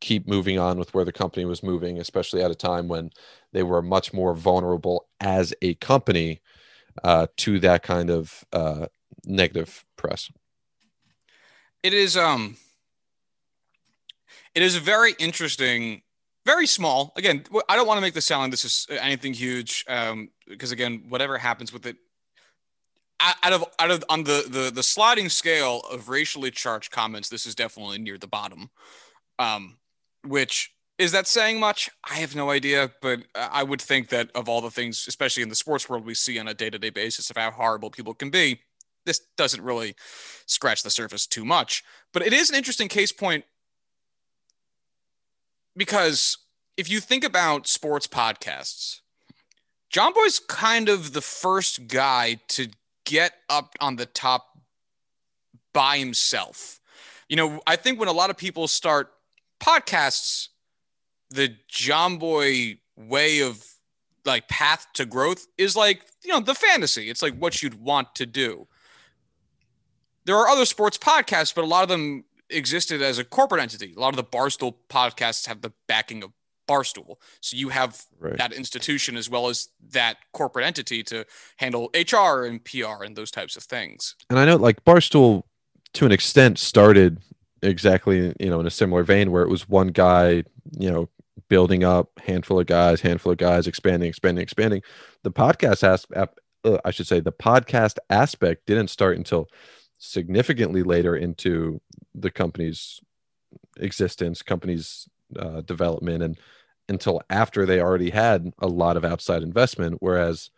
keep moving on with where the company was moving, especially at a time when they were much more vulnerable as a company uh, to that kind of uh, negative press. It is um it is very interesting very small. Again, I don't want to make this sound like this is anything huge um because again, whatever happens with it out of out of on the the the sliding scale of racially charged comments, this is definitely near the bottom. Um which is that saying much? I have no idea, but I would think that of all the things, especially in the sports world, we see on a day to day basis of how horrible people can be, this doesn't really scratch the surface too much. But it is an interesting case point because if you think about sports podcasts, Jomboy's kind of the first guy to get up on the top by himself. You know, I think when a lot of people start podcasts, the Jomboy way of like path to growth is like, you know, the fantasy. It's like what you'd want to do. There are other sports podcasts, but a lot of them existed as a corporate entity. A lot of the Barstool podcasts have the backing of Barstool. So you have Right. that institution as well as that corporate entity to handle HR and PR and those types of things. and I know like Barstool to an extent started exactly you know in a similar vein where it was one guy you know building up handful of guys handful of guys expanding expanding expanding the podcast aspect uh, I should say the podcast aspect didn't start until significantly later into the company's existence company's uh, development and until after they already had a lot of outside investment whereas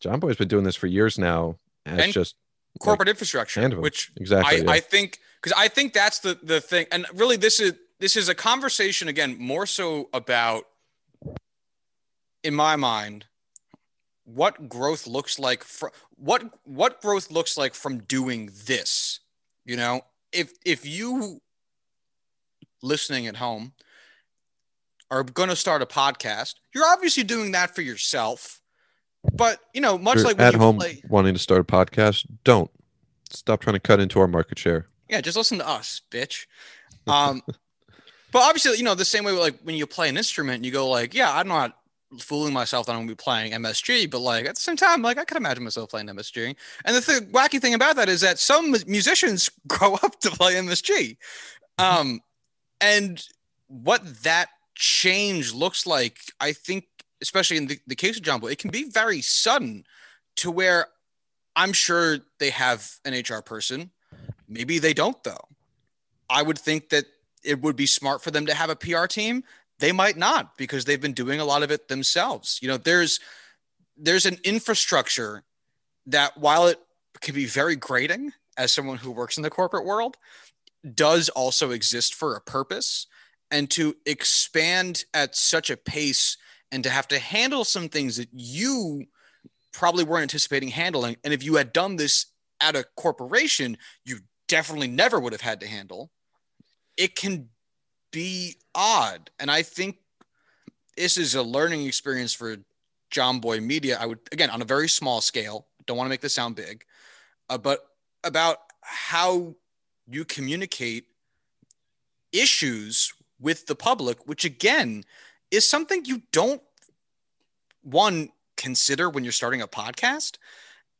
Jomboy's been doing this for years now as And just Corporate infrastructure, of 'em. which exactly I, yeah. I think because I think that's the the thing, and really this is this is a conversation again more so about, in my mind, what growth looks like from what what growth looks like from doing this. You know, if if you listening at home are going to start a podcast, you're obviously doing that for yourself. But you know, much You're like when at you home play, wanting to start a podcast, don't stop trying to cut into our market share. Yeah, just listen to us, bitch. Um, but obviously, you know, the same way like when you play an instrument, you go like, yeah, I'm not fooling myself that I'm gonna be playing MSG, but like at the same time, like I could imagine myself playing MSG. And the th- wacky thing about that is that some musicians grow up to play MSG. Um, and what that change looks like, I think, especially in the, the case of John it can be very sudden to where I'm sure they have an HR person. Maybe they don't, though. I would think that it would be smart for them to have a PR team. They might not because they've been doing a lot of it themselves. You know, there's there's an infrastructure that while it can be very grating as someone who works in the corporate world, does also exist for a purpose. And to expand at such a pace and to have to handle some things that you probably weren't anticipating handling. And if you had done this at a corporation, you definitely never would have had to handle. It can be odd. And I think this is a learning experience for Jomboy Media. I would, again, on a very small scale, don't want to make this sound big, uh, but about how you communicate issues with the public, which again is something you don't one consider when you're starting a podcast,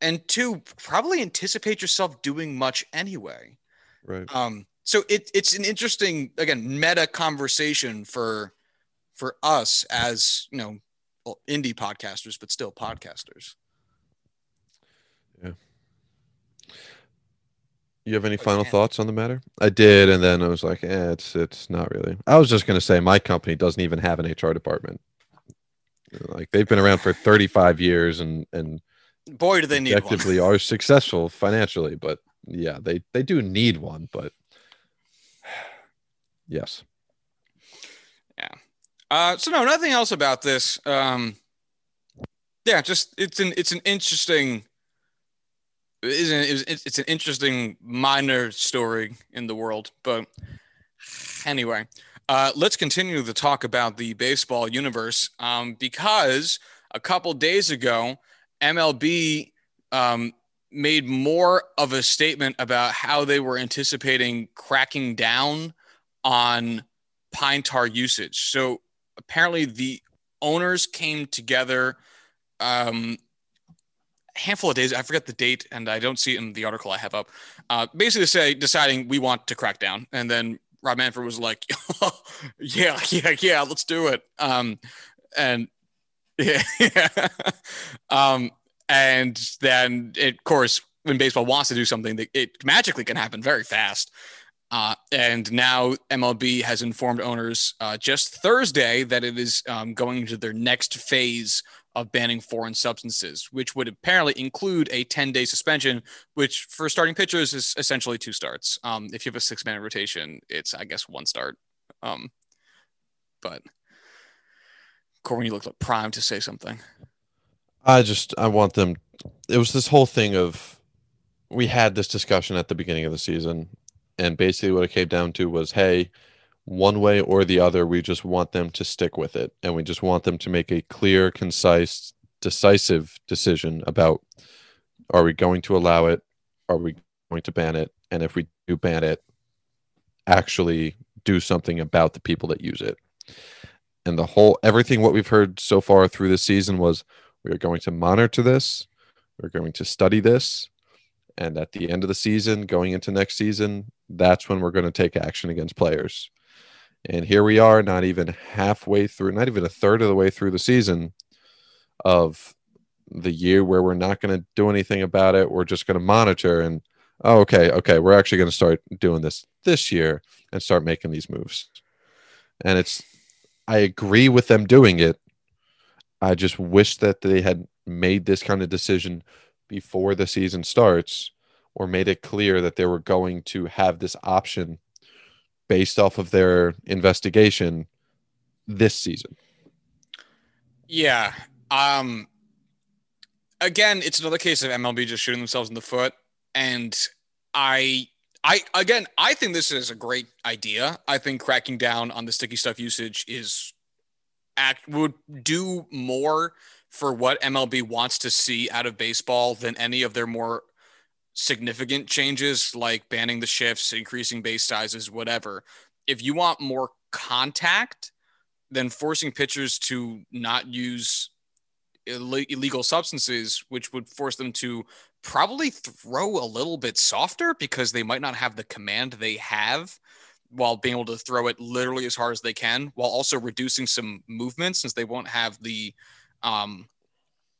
and two probably anticipate yourself doing much anyway. Right. Um. So it, it's an interesting again meta conversation for for us as you know well, indie podcasters, but still podcasters. Yeah. You have any final thoughts on the matter? I did, and then I was like, eh, it's it's not really. I was just gonna say my company doesn't even have an HR department. Like they've been around for 35 years and and boy do they need effectively are successful financially, but yeah, they they do need one, but yes. Yeah. Uh, so no, nothing else about this. Um, yeah, just it's an it's an interesting isn't it's, it's an interesting minor story in the world, but anyway, uh, let's continue to talk about the baseball universe um, because a couple days ago, MLB um, made more of a statement about how they were anticipating cracking down on pine tar usage. So apparently, the owners came together um, a handful of days. I forget the date, and I don't see it in the article I have up. Uh, basically, say deciding we want to crack down, and then Rob Manfred was like, "Yeah, yeah, yeah, let's do it." Um, and yeah, yeah. um, and then it, of course, when baseball wants to do something, it magically can happen very fast. Uh, and now MLB has informed owners uh, just Thursday that it is um, going into their next phase of banning foreign substances, which would apparently include a 10 day suspension, which for starting pitchers is essentially two starts. Um, if you have a six man rotation, it's, I guess, one start. Um, but Corbin, you look like prime to say something. I just, I want them. It was this whole thing of we had this discussion at the beginning of the season, and basically what it came down to was hey, one way or the other. We just want them to stick with it. And we just want them to make a clear, concise, decisive decision about are we going to allow it? Are we going to ban it? And if we do ban it, actually do something about the people that use it. And the whole everything what we've heard so far through the season was we are going to monitor this, we're going to study this, and at the end of the season, going into next season, that's when we're going to take action against players. And here we are, not even halfway through, not even a third of the way through the season of the year where we're not going to do anything about it. We're just going to monitor and, oh, okay, okay, we're actually going to start doing this this year and start making these moves. And it's, I agree with them doing it. I just wish that they had made this kind of decision before the season starts or made it clear that they were going to have this option based off of their investigation this season. Yeah. Um again, it's another case of MLB just shooting themselves in the foot and I I again, I think this is a great idea. I think cracking down on the sticky stuff usage is act would do more for what MLB wants to see out of baseball than any of their more significant changes like banning the shifts, increasing base sizes, whatever. If you want more contact, then forcing pitchers to not use Ill- illegal substances, which would force them to probably throw a little bit softer because they might not have the command they have while being able to throw it literally as hard as they can, while also reducing some movement since they won't have the um,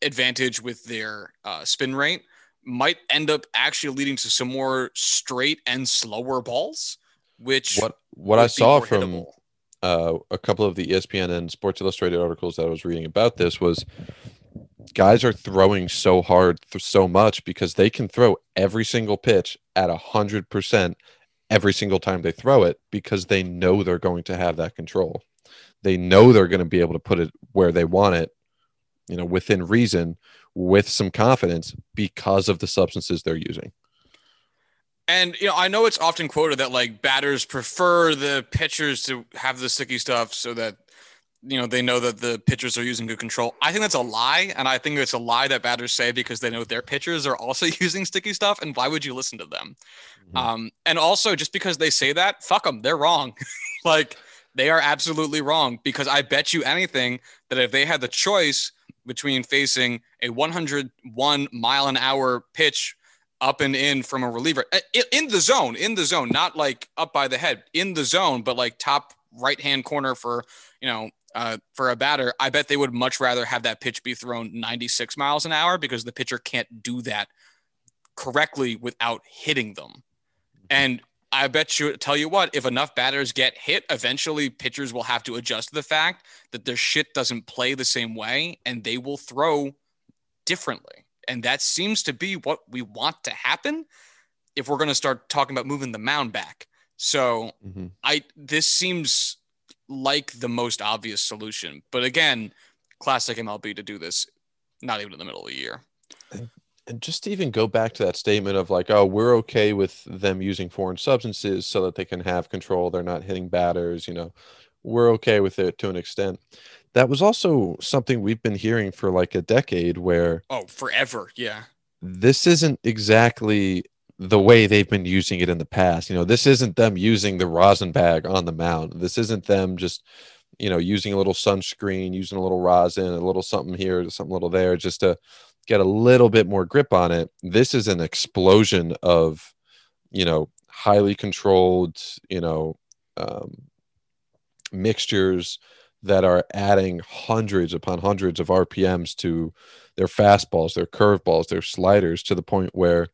advantage with their uh, spin rate might end up actually leading to some more straight and slower balls, which what what I saw from uh, a couple of the ESPN and Sports Illustrated articles that I was reading about this was guys are throwing so hard th- so much because they can throw every single pitch at a hundred percent every single time they throw it because they know they're going to have that control. They know they're going to be able to put it where they want it, you know, within reason, with some confidence because of the substances they're using. And you know, I know it's often quoted that like batters prefer the pitchers to have the sticky stuff so that you know they know that the pitchers are using good control. I think that's a lie, and I think it's a lie that batters say because they know their pitchers are also using sticky stuff. And why would you listen to them? Mm-hmm. Um, and also, just because they say that, fuck them, they're wrong. like they are absolutely wrong because I bet you anything that if they had the choice between facing a 101 mile an hour pitch up and in from a reliever uh, in the zone, in the zone, not like up by the head, in the zone, but like top right hand corner for, you know, uh, for a batter, I bet they would much rather have that pitch be thrown 96 miles an hour because the pitcher can't do that correctly without hitting them. And I bet you, tell you what, if enough batters get hit, eventually pitchers will have to adjust to the fact that their shit doesn't play the same way and they will throw differently. And that seems to be what we want to happen if we're going to start talking about moving the mound back. So mm-hmm. I this seems like the most obvious solution. But again, classic MLB to do this not even in the middle of the year. And just to even go back to that statement of like, oh, we're okay with them using foreign substances so that they can have control. They're not hitting batters, you know, we're okay with it to an extent that was also something we've been hearing for like a decade where oh forever yeah this isn't exactly the way they've been using it in the past you know this isn't them using the rosin bag on the mound this isn't them just you know using a little sunscreen using a little rosin a little something here something little there just to get a little bit more grip on it this is an explosion of you know highly controlled you know um, mixtures that are adding hundreds upon hundreds of RPMs to their fastballs, their curveballs, their sliders to the point where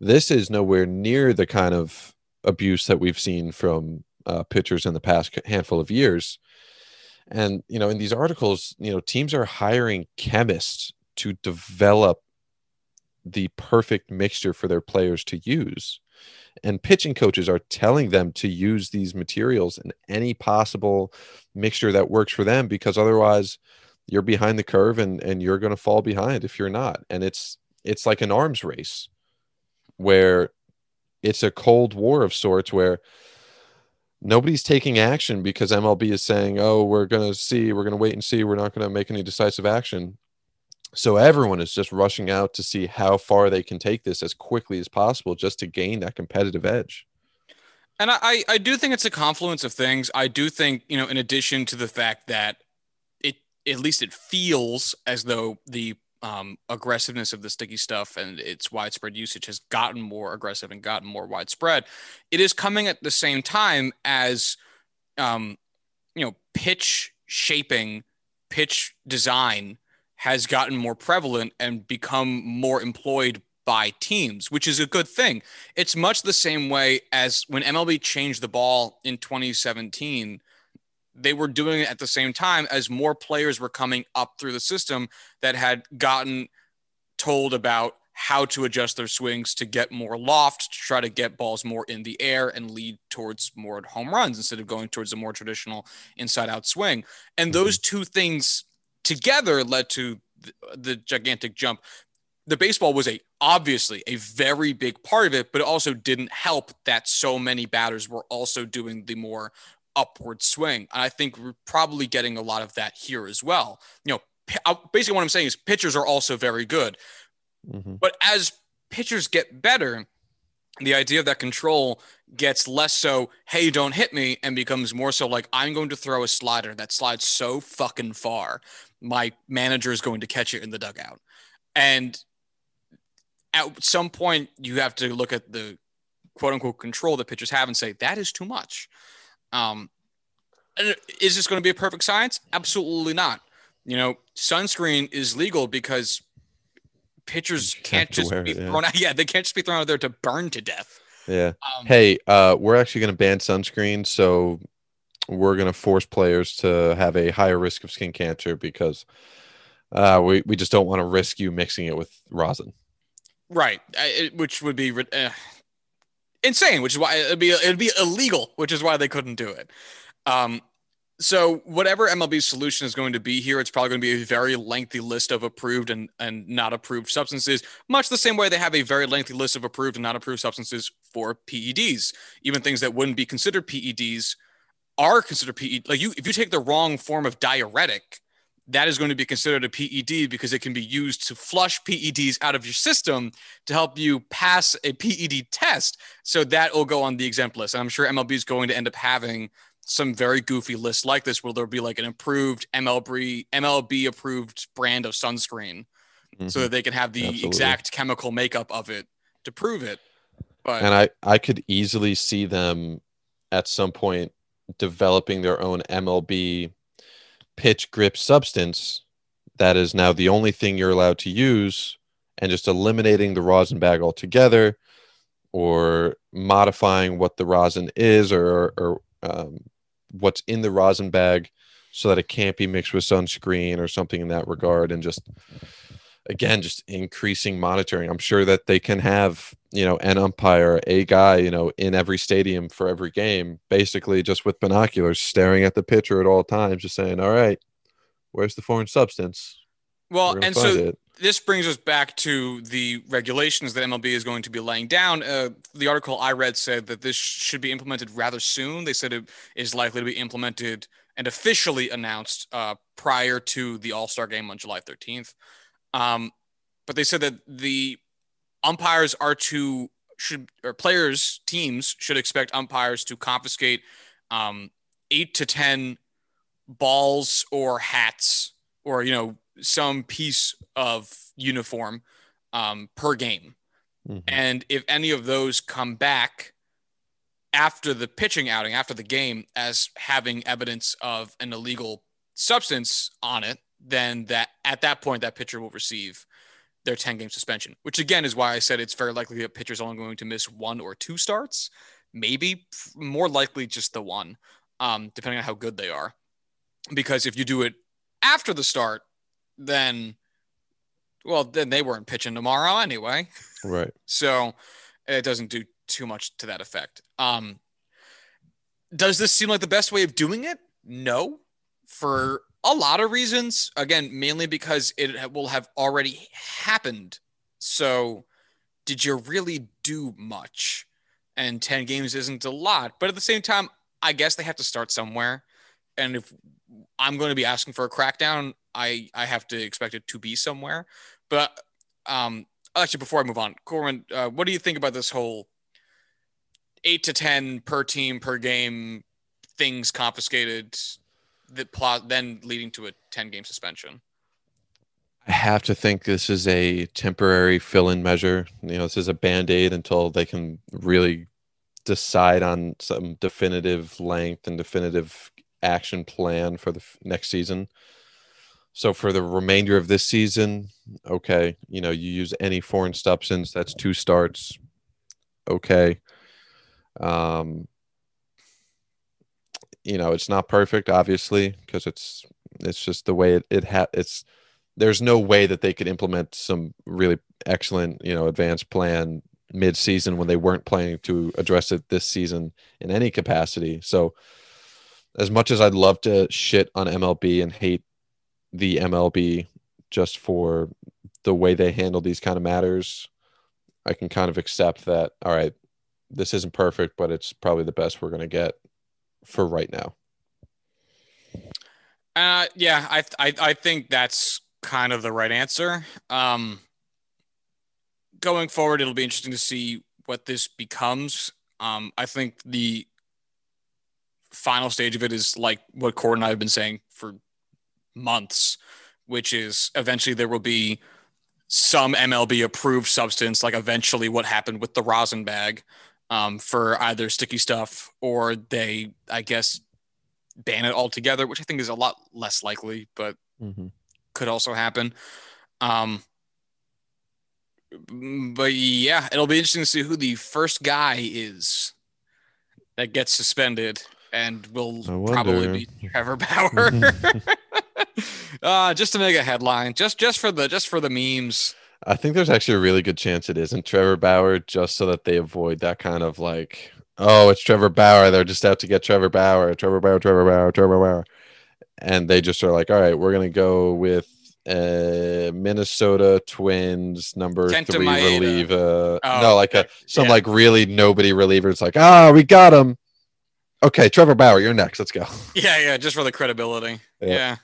this is nowhere near the kind of abuse that we've seen from uh, pitchers in the past handful of years. And, you know, in these articles, you know, teams are hiring chemists to develop the perfect mixture for their players to use and pitching coaches are telling them to use these materials in any possible mixture that works for them because otherwise you're behind the curve and and you're going to fall behind if you're not and it's it's like an arms race where it's a cold war of sorts where nobody's taking action because MLB is saying, "Oh, we're going to see, we're going to wait and see, we're not going to make any decisive action." So everyone is just rushing out to see how far they can take this as quickly as possible just to gain that competitive edge. And I, I do think it's a confluence of things. I do think, you know, in addition to the fact that it at least it feels as though the um, aggressiveness of the sticky stuff and its widespread usage has gotten more aggressive and gotten more widespread. It is coming at the same time as, um, you know, pitch shaping, pitch design has gotten more prevalent and become more employed by teams, which is a good thing. It's much the same way as when MLB changed the ball in 2017. They were doing it at the same time as more players were coming up through the system that had gotten told about how to adjust their swings to get more loft, to try to get balls more in the air and lead towards more home runs instead of going towards a more traditional inside out swing. And those mm-hmm. two things together led to the, the gigantic jump. The baseball was a obviously a very big part of it, but it also didn't help that so many batters were also doing the more upward swing. And I think we're probably getting a lot of that here as well. You know, uh, basically what I'm saying is pitchers are also very good. Mm-hmm. But as pitchers get better, the idea of that control gets less so, hey, don't hit me, and becomes more so like, I'm going to throw a slider that slides so fucking far my manager is going to catch it in the dugout. And at some point, you have to look at the quote unquote control that pitchers have and say, that is too much. Um, is this going to be a perfect science? Absolutely not. You know, sunscreen is legal because pitchers can't just be it, yeah. thrown out. Yeah, they can't just be thrown out there to burn to death. Yeah. Um, Hey, uh, we're actually going to ban sunscreen, so we're going to force players to have a higher risk of skin cancer because uh, we we just don't want to risk you mixing it with rosin. Right, I- which would be uh, insane. Which is why it'd be it'd be illegal. Which is why they couldn't do it. Um, so whatever MLB's solution is going to be here, it's probably going to be a very lengthy list of approved and and not approved substances. Much the same way they have a very lengthy list of approved and not approved substances for PEDs. Even things that wouldn't be considered PEDs are considered PED. Like you, if you take the wrong form of diuretic, that is going to be considered a PED because it can be used to flush PEDs out of your system to help you pass a PED test. So that will go on the exempt list. And I'm sure MLB is going to end up having some very goofy lists like this where there'll be like an approved MLB MLB approved brand of sunscreen so Mhm. that they can have the Absolutely. exact chemical makeup of it to prove it. But and I I could easily see them at some point developing their own MLB pitch grip substance that is now the only thing you're allowed to use and just eliminating the rosin bag altogether or modifying what the rosin is or, or um, what's in the rosin bag so that it can't be mixed with sunscreen or something in that regard and just again just increasing monitoring i'm sure that they can have you know an umpire a guy you know in every stadium for every game basically just with binoculars staring at the pitcher at all times just saying all right where's the foreign substance well, and so it. this brings us back to the regulations that MLB is going to be laying down. Uh, the article I read said that this should be implemented rather soon. They said it is likely to be implemented and officially announced uh, prior to the All Star game on July 13th. Um, but they said that the umpires are to should or players teams should expect umpires to confiscate um, eight to ten balls or hats or you know some piece of uniform um, per game. Mhm. And if any of those come back after the pitching outing, after the game, as having evidence of an illegal substance on it, then that at that point that pitcher will receive their 10 game suspension, which again is why I said it's very likely that pitcher's only going to miss one or two starts, maybe more likely just the one, um, depending on how good they are. Because if you do it after the start, then well, then they weren't pitching tomorrow anyway. right So it doesn't do too much to that effect. Um, does this seem like the best way of doing it? No, for a lot of reasons. Again, mainly because it will have already happened. So, did you really do much? And 10 games isn't a lot. But at the same time, I guess they have to start somewhere. And if I'm going to be asking for a crackdown, I, I have to expect it to be somewhere. But um, actually, before I move on, Corbin, uh, what do you think about this whole eight to ten per team per game things confiscated, then leading to a ten game suspension? I have to think this is a temporary fill-in measure. You know, this is a band-aid until they can really decide on some definitive length and definitive action plan for the f- next season. So for the remainder of this season, okay, you know, you use any foreign substance, that's two starts. Okay. Um you know, it's not perfect obviously because it's it's just the way it, it ha it's there's no way that they could implement some really excellent, you know, advanced plan mid-season when they weren't planning to address it this season in any capacity. So, as much as I'd love to shit on MLB and hate the MLB just for the way they handle these kind of matters, I can kind of accept that. All right, this isn't perfect, but it's probably the best we're going to get for right now. Uh, yeah, I, I I think that's kind of the right answer. Um, going forward, it'll be interesting to see what this becomes. Um, I think the final stage of it is like what Cord and I have been saying for months, which is eventually there will be some MLB approved substance, like eventually what happened with the rosin bag um, for either sticky stuff or they, I guess, ban it altogether, which I think is a lot less likely, but Mm-hmm. could also happen. Um, But yeah, it'll be interesting to see who the first guy is that gets suspended and will probably be Trevor Bauer. uh, just to make a headline, just just for the just for the memes. I think there's actually a really good chance it isn't Trevor Bauer, just so that they avoid that kind of like, oh, it's Trevor Bauer. They're just out to get Trevor Bauer, Trevor Bauer, Trevor Bauer, Trevor Bauer. And they just are like, all right, we're going to go with uh, Minnesota Twins number Kenta three Maeda. reliever. Oh, no, like a some Yeah. like really nobody reliever. It's like, ah, we got him. Okay, Trevor Bauer, you're next. Let's go. Yeah, yeah, just for the credibility. Yeah.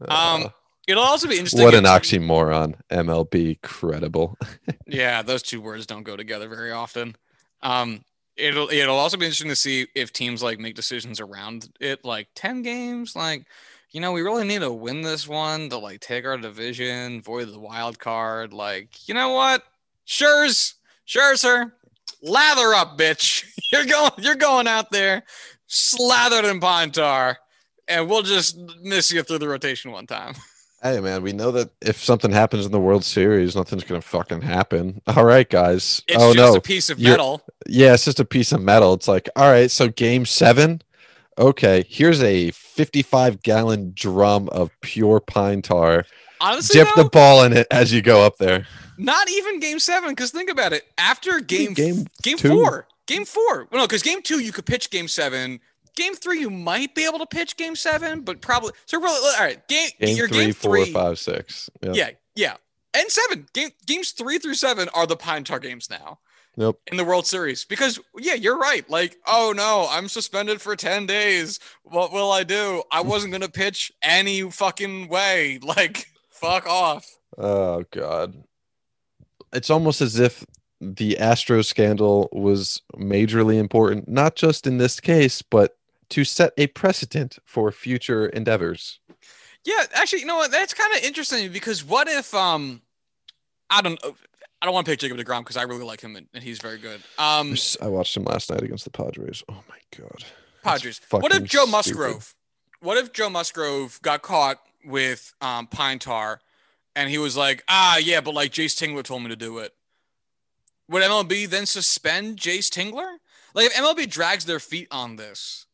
Yeah. Um, Uh, It'll also be interesting. what an oxymoron. MLB credible. Yeah, those two words don't go together very often. Um, it'll it'll also be interesting to see if teams like make decisions around it, like ten games. Like, you know, we really need to win this one to like take our division, void the wild card. Like, you know what? Sure's, sure, sir. Lather up, bitch. You're going you're going out there slathered in pine tar, and we'll just miss you through the rotation one time. Hey man, we know that if something happens in the World Series, nothing's gonna fucking happen. All right, guys. It's oh just no, a piece of you're- metal. yeah, it's just a piece of metal. It's like, all right, so game seven. Okay, here's a 55 gallon drum of pure pine tar. Honestly, Dip though, the ball in it as you go up there. Not even game seven, because think about it. After game game game two. four, game four. Well, no, because game two you could pitch game seven. Game three you might be able to pitch game seven, but probably so. Really, all right. Game, Game your three, game four, three, five, six. Yeah. yeah, yeah, and seven. Game games three through seven are the Pine Tar games now Nope. in the World Series because yeah, you're right. Like, oh no, I'm suspended for ten days. What will I do? I wasn't gonna pitch any fucking way. Like, fuck off. Oh god. It's almost as if the Astro scandal was majorly important, not just in this case, but to set a precedent for future endeavors. Yeah, actually, you know what? That's kind of interesting because what if um, I don't I don't want to pick Jacob Degrom because I really like him and, and he's very good. Um, I watched him last night against the Padres. Oh my god. Padres. What if Joe stupid. Musgrove? What if Joe Musgrove got caught with um pine tar, and he was like, ah, yeah, but like Jayce Tingler told me to do it. Would MLB then suspend Jayce Tingler? Like if MLB drags their feet on this,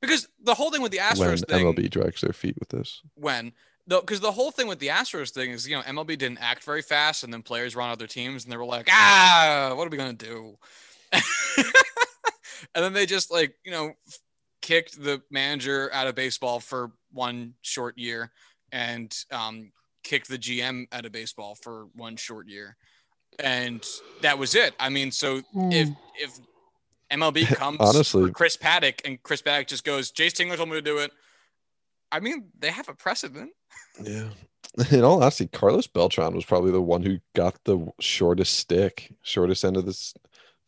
because the whole thing with the when Astros thing, MLB drags their feet with this. when? Though because the whole thing with the Astros thing is you know MLB didn't act very fast and then players were on other teams and they were like ah what are we gonna do? And then they just like you know kicked the manager out of baseball for one short year and um, kicked the GM out of baseball for one short year. And that was it. I mean so if if MLB comes Honestly. for Chris Paddack and Chris Paddack just goes Jayce Tingler told me to do it I mean they have a precedent Yeah. In all honesty, Carlos Beltran was probably the one who got the shortest stick, shortest end of this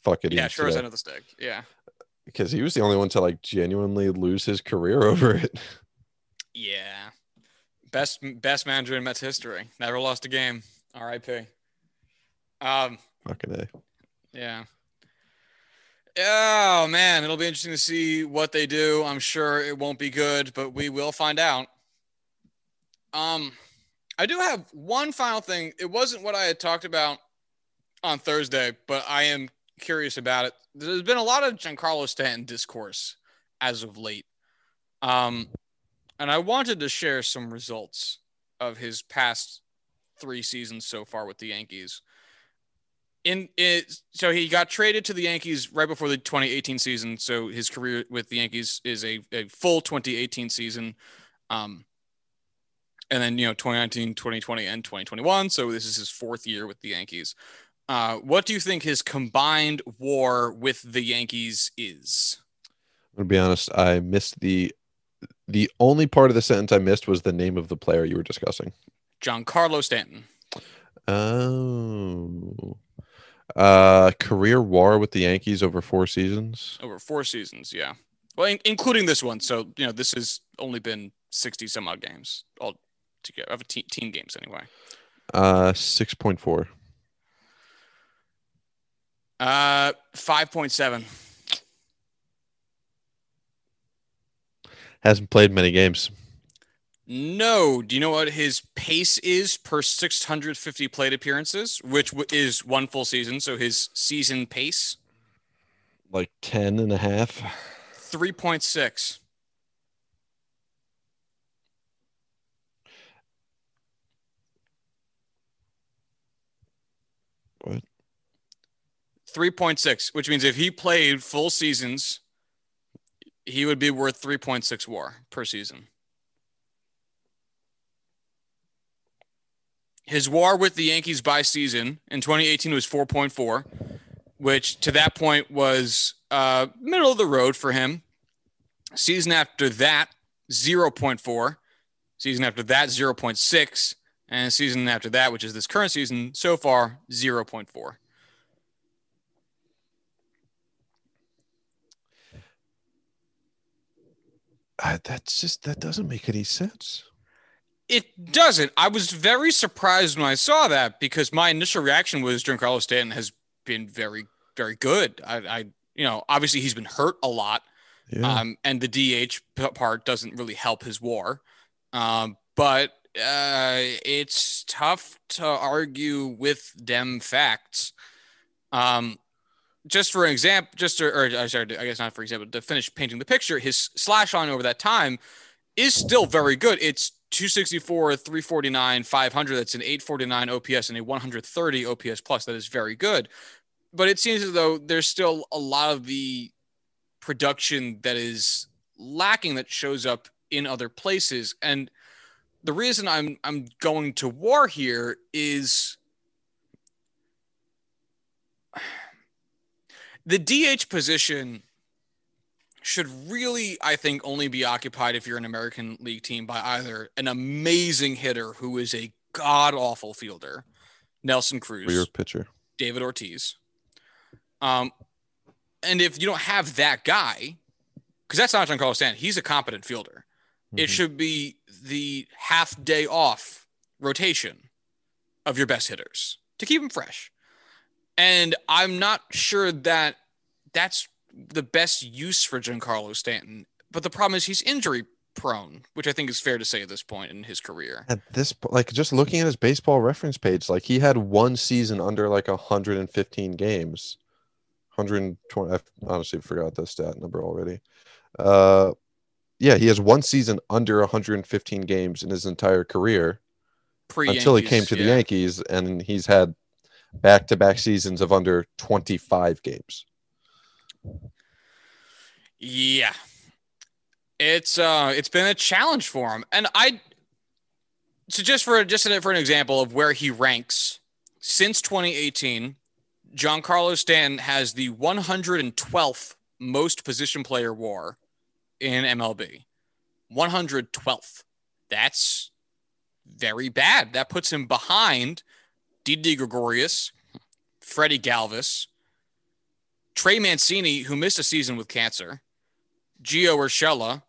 fucking Yeah, sure as end of the stick. Yeah. because he was the only one to like genuinely lose his career over it. Yeah. Best best manager in Mets history. Never lost a game. R.I.P. Um, Fucking a. yeah. Oh man, it'll be interesting to see what they do. I'm sure it won't be good, but we will find out. Um, I do have one final thing. It wasn't what I had talked about on Thursday, but I am curious about it. There's been a lot of Giancarlo Stanton discourse as of late. Um, and I wanted to share some results of his past three seasons so far with the Yankees. In it, so he got traded to the Yankees right before the 2018 season. So his career with the Yankees is a, a full 2018 season. Um, and then, you know, 2019, 2020, and 2021. So this is his fourth year with the Yankees. Uh, what do you think his combined war with the Yankees is? I'm gonna be honest, I missed the the only part of the sentence I missed was the name of the player you were discussing. Giancarlo Stanton. Oh. Uh career war with the Yankees over four seasons. over four seasons. Yeah. Well, in- including this one. So, you know, this has only been 60 some odd games all together of te- team games anyway. Uh 6.4. Uh, 5.7. Hasn't played many games. No. Do you know what his pace is per 650 plate appearances, which is one full season? So his season pace? Like 10 and a half. 3.6. What? 3.6, which means if he played full seasons, he would be worth 3.6 war per season. His war with the Yankees by season in 2018 was 4.4, which to that point was uh, middle of the road for him. Season after that, 0.4. Season after that, 0.6. And season after that, which is this current season, so far, 0.4. Uh, that's just, that doesn't make any sense. It doesn't. I was very surprised when I saw that because my initial reaction was Giancarlo Stanton has been very, very good. I, I you know, obviously he's been hurt a lot. Yeah. Um, and the DH part doesn't really help his war. Um, but uh, it's tough to argue with them facts. Um, just for an example, just to, or uh, sorry, I guess not for example, to finish painting the picture, his slash line over that time is still very good. It's 264, 349, 500. That's an 849 OPS and a 130 OPS plus. That is very good. But it seems as though there's still a lot of the production that is lacking that shows up in other places. And the reason I'm I'm going to war here is the DH position should really, I think, only be occupied if you're an American League team by either an amazing hitter who is a god awful fielder, Nelson Cruz, your pitcher. David Ortiz. Um, and if you don't have that guy, because that's not Giancarlo Stanton, he's a competent fielder. It Mhm. should be the half day off rotation of your best hitters to keep them fresh. And I'm not sure that that's the best use for Giancarlo Stanton. But the problem is he's injury prone, which I think is fair to say at this point in his career. At this, po- like, just looking at his baseball reference page, like, he had one season under like 115 games. 120. I honestly forgot the stat number already. Uh, yeah, he has one season under 115 games in his entire career Pre until he came to the Yankees, and he's had back-to-back seasons of under 25 games. Yeah. It's uh it's been a challenge for him. And I so just for just for an example of where he ranks since 2018, Giancarlo Stanton has the 112th most position player war in MLB. 112th. That's very bad. That puts him behind Didi Gregorius, Freddie Galvis, Trey Mancini, who missed a season with cancer, Gio Urshela,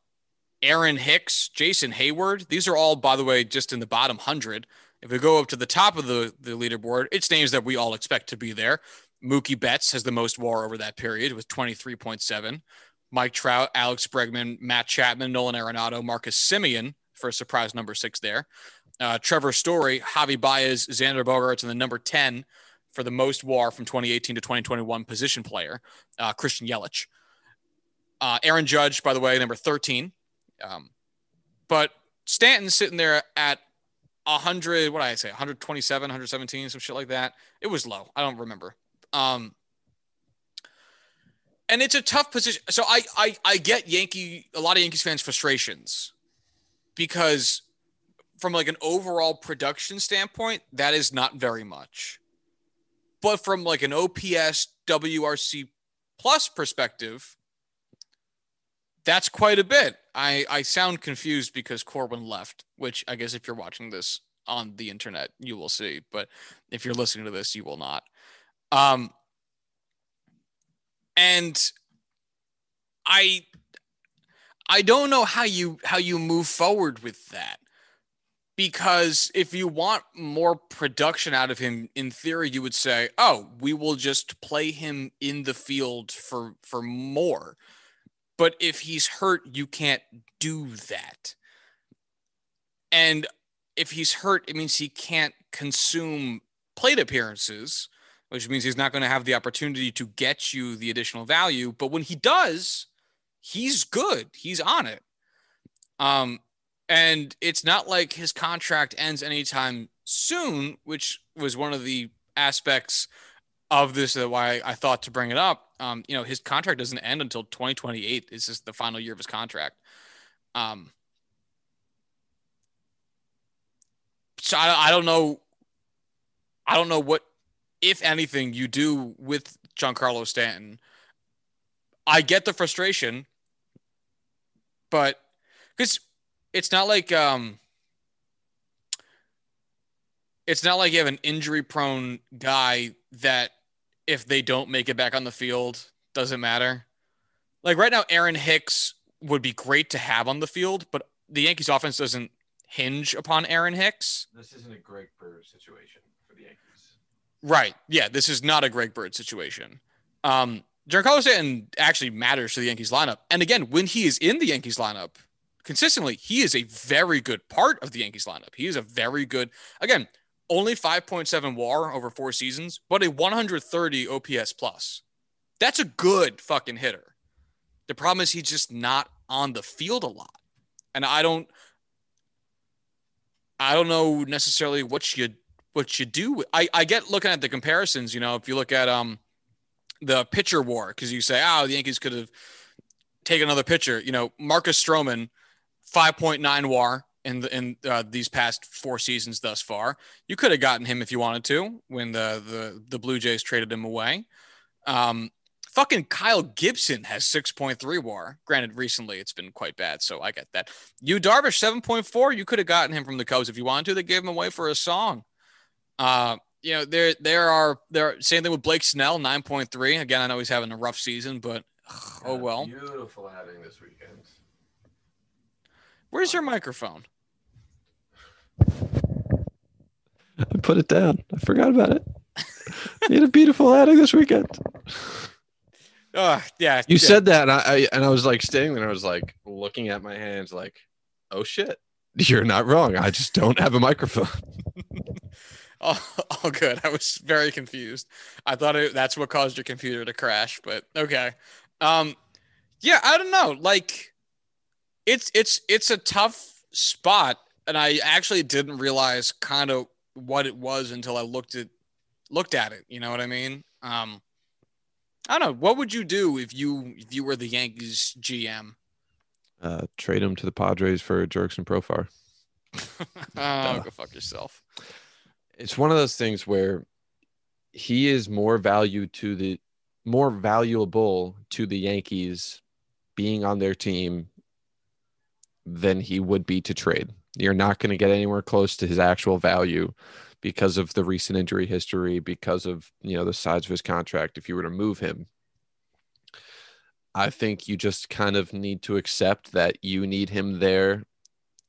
Aaron Hicks, Jason Heyward. These are all, by the way, just in the bottom 100. If we go up to the top of the, the leaderboard, it's names that we all expect to be there. Mookie Betts has the most war over that period with 23.7. Mike Trout, Alex Bregman, Matt Chapman, Nolan Arenado, Marcus Semien for surprise number six there. Uh, Trevor Story, Javi Baez, Xander Bogaerts, and the number 10 for the most war from 2018 to 2021 position player, uh, Christian Yelich. Uh, Aaron Judge, by the way, number 13. Um, but Stanton's sitting there at 100, what did I say, 127, 117, some shit like that. It was low. I don't remember. Um, and it's a tough position. So I, I, I get Yankee, a lot of Yankees fans' frustrations because from like an overall production standpoint, that is not very much. But from like an OPS WRC plus perspective, that's quite a bit. I, I sound confused because Corwin left, which I guess if you're watching this on the internet, you will see. But if you're listening to this, you will not. Um, and I I don't know how you how you move forward with that because if you want more production out of him in theory you would say oh we will just play him in the field for for more but if he's hurt you can't do that and if he's hurt, it means he can't consume plate appearances, which means he's not going to have the opportunity to get you the additional value. But when he does, he's good. He's on it. Um, and it's not like his contract ends anytime soon, which was one of the aspects of this that why I thought to bring it up. Um, you know, his contract doesn't end until 2028. This is the final year of his contract. Um, so I, I don't know. I don't know what, if anything, you do with Giancarlo Stanton. I get the frustration, but because it's not like um, it's not like you have an injury prone guy that if they don't make it back on the field doesn't matter. Like right now, Aaron Hicks would be great to have on the field, but the Yankees offense doesn't hinge upon Aaron Hicks. This isn't a Greg Bird situation for the Yankees. Right. Yeah, this is not a Greg Bird situation. Um, Giancarlo Stanton actually matters to the Yankees lineup. And again, when he is in the Yankees lineup consistently, he is a very good part of the Yankees lineup. He is a very good, again, only 5.7 war over four seasons, but a 130 OPS plus. That's a good fucking hitter. The problem is he's just not on the field a lot. And I don't I don't know necessarily what you what you do. I, I get looking at the comparisons, you know, if you look at um the pitcher war, because you say, oh, the Yankees could have taken another pitcher. You know, Marcus Stroman, 5.9 war in the, in uh, these past four seasons thus far. You could have gotten him if you wanted to when the the the Blue Jays traded him away. Um, fucking Kyle Gibson has 6.3 WAR. Granted, recently it's been quite bad, so I get that. Yu Darvish 7.4. You could have gotten him from the Cubs if you wanted to. They gave him away for a song. Uh, you know, there there are there same thing with Blake Snell 9.3. Again, I know he's having a rough season, but ugh, oh well. Beautiful having this weekend. Where's your microphone? I put it down. I forgot about it. you had a beautiful outing this weekend. Oh, yeah. You yeah. said that, and I, I and I was like standing there. I was like looking at my hands, like, oh shit, you're not wrong. I just don't have a microphone. Oh, oh, good. I was very confused. I thought it, that's what caused your computer to crash, but okay. Um, yeah, I don't know. Like, it's it's it's a tough spot, and I actually didn't realize kind of what it was until I looked at looked at it. You know what I mean? Um, I don't know. What would you do if you if you were the Yankees GM? Uh, trade him to the Padres for Jurickson Profar. oh, go fuck yourself. It's one of those things where he is more value to the more valuable to the Yankees being on their team than he would be to trade. You're not going to get anywhere close to his actual value because of the recent injury history, because of you know the size of his contract. If you were to move him, I think you just kind of need to accept that you need him there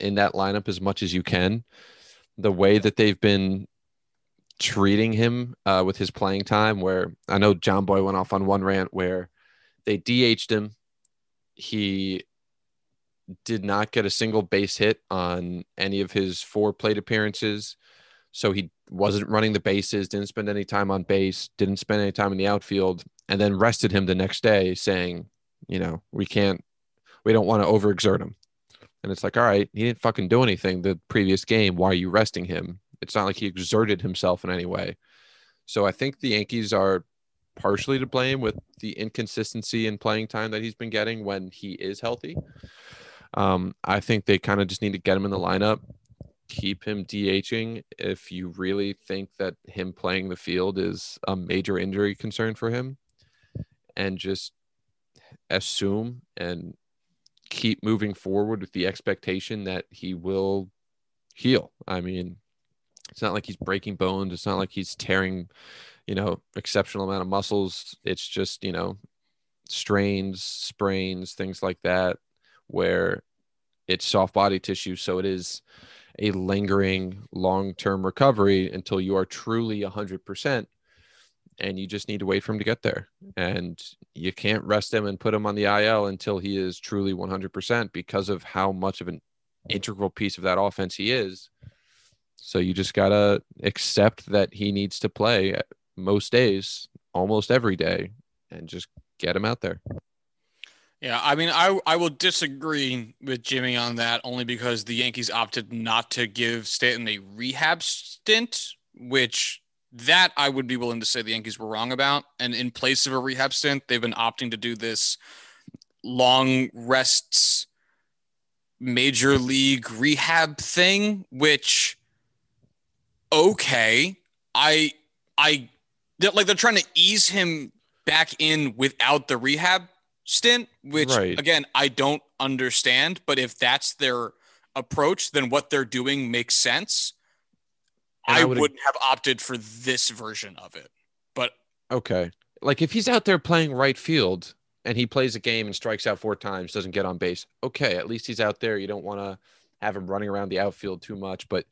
in that lineup as much as you can. The way that they've been treating him uh, with his playing time, where I know Jomboy went off on one rant where they DH'd him. He did not get a single base hit on any of his four plate appearances. So he wasn't running the bases, didn't spend any time on base, didn't spend any time in the outfield, and then rested him the next day saying, you know, we can't, we don't want to overexert him. And it's like, all right, he didn't fucking do anything the previous game. Why are you resting him? It's not like he exerted himself in any way. So I think the Yankees are partially to blame with the inconsistency in playing time that he's been getting when he is healthy. Um, I think they kind of just need to get him in the lineup, keep him DHing if you really think that him playing the field is a major injury concern for him, and just assume and keep moving forward with the expectation that he will heal. I mean, it's not like he's breaking bones. It's not like he's tearing, you know, exceptional amount of muscles. It's just, you know, strains, sprains, things like that, where it's soft body tissue. So it is a lingering long term recovery until you are truly 100%. And you just need to wait for him to get there. And you can't rest him and put him on the IL until he is truly 100% because of how much of an integral piece of that offense he is. So you just got to accept that he needs to play most days, almost every day, and just get him out there. Yeah, I mean, I I will disagree with Jimmy on that only because the Yankees opted not to give Stanton a rehab stint, which that I would be willing to say the Yankees were wrong about. And in place of a rehab stint, they've been opting to do this long rests major league rehab thing, which okay, I I like they're trying to ease him back in without the rehab stint, which right. again, I don't understand. But if that's their approach, then what they're doing makes sense. I, I wouldn't have opted for this version of it. But okay. Like if he's out there playing right field and he plays a game and strikes out four times, doesn't get on base, okay, at least he's out there. You don't want to have him running around the outfield too much, but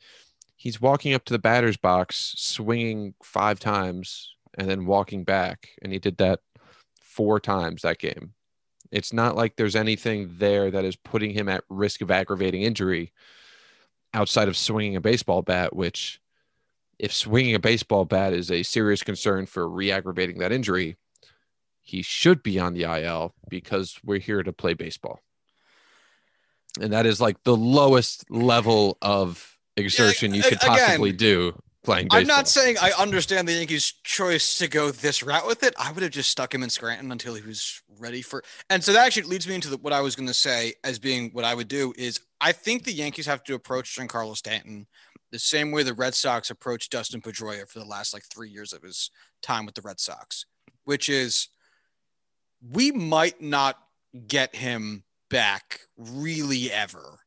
he's walking up to the batter's box, swinging five times, and then walking back. And he did that four times that game. It's not like there's anything there that is putting him at risk of aggravating injury outside of swinging a baseball bat, which, if swinging a baseball bat is a serious concern for re aggravating that injury, he should be on the IL because we're here to play baseball. And that is like the lowest level of exertion you could possibly do playing baseball. I'm not saying I understand the Yankees' choice to go this route with it. I would have just stuck him in Scranton until he was ready for. And so that actually leads me into the, what I was going to say as being what I would do is I think the Yankees have to approach Giancarlo Stanton the same way the Red Sox approached Dustin Pedroia for the last like three years of his time with the Red Sox, which is we might not get him back really ever.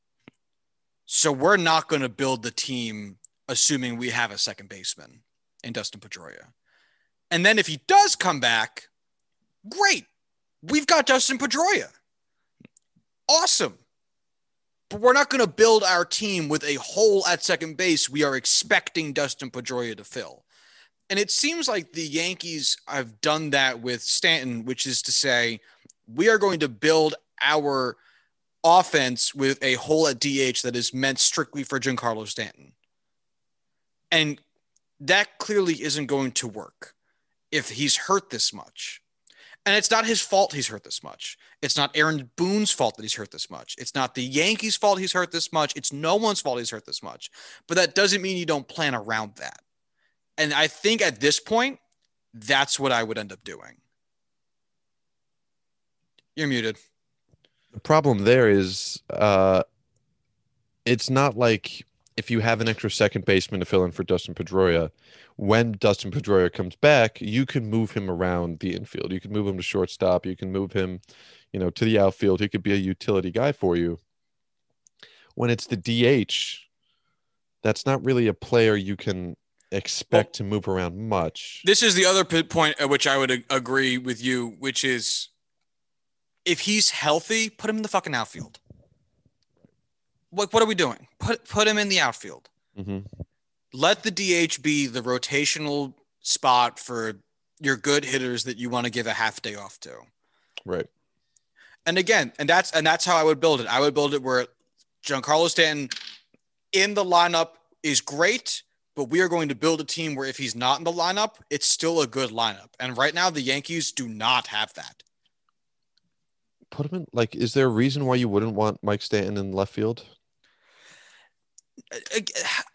So we're not going to build the team assuming we have a second baseman in Dustin Pedroia. And then if he does come back, great. We've got Dustin Pedroia. Awesome. But we're not going to build our team with a hole at second base we are expecting Dustin Pedroia to fill. And it seems like the Yankees have done that with Stanton, which is to say, we are going to build our offense with a hole at DH that is meant strictly for Giancarlo Stanton. And that clearly isn't going to work if he's hurt this much. And it's not his fault he's hurt this much. It's not Aaron Boone's fault that he's hurt this much. It's not the Yankees' fault he's hurt this much. It's no one's fault he's hurt this much. But that doesn't mean you don't plan around that. And I think at this point, that's what I would end up doing. You're muted. The problem there is uh, it's not like if you have an extra second baseman to fill in for Dustin Pedroia, when Dustin Pedroia comes back, you can move him around the infield. You can move him to shortstop. You can move him, you know, to the outfield. He could be a utility guy for you. When it's the DH, that's not really a player you can expect well, to move around much. This is the other point at which I would agree with you, which is if he's healthy, put him in the fucking outfield. Like, what are we doing? Put put him in the outfield. Mm-hmm. Let the DH be the rotational spot for your good hitters that you want to give a half day off to. Right. And again, and that's and that's how I would build it. I would build it where Giancarlo Stanton in the lineup is great, but we are going to build a team where if he's not in the lineup, it's still a good lineup. And right now, the Yankees do not have that. Put him in. Like, is there a reason why you wouldn't want Mike Stanton in left field?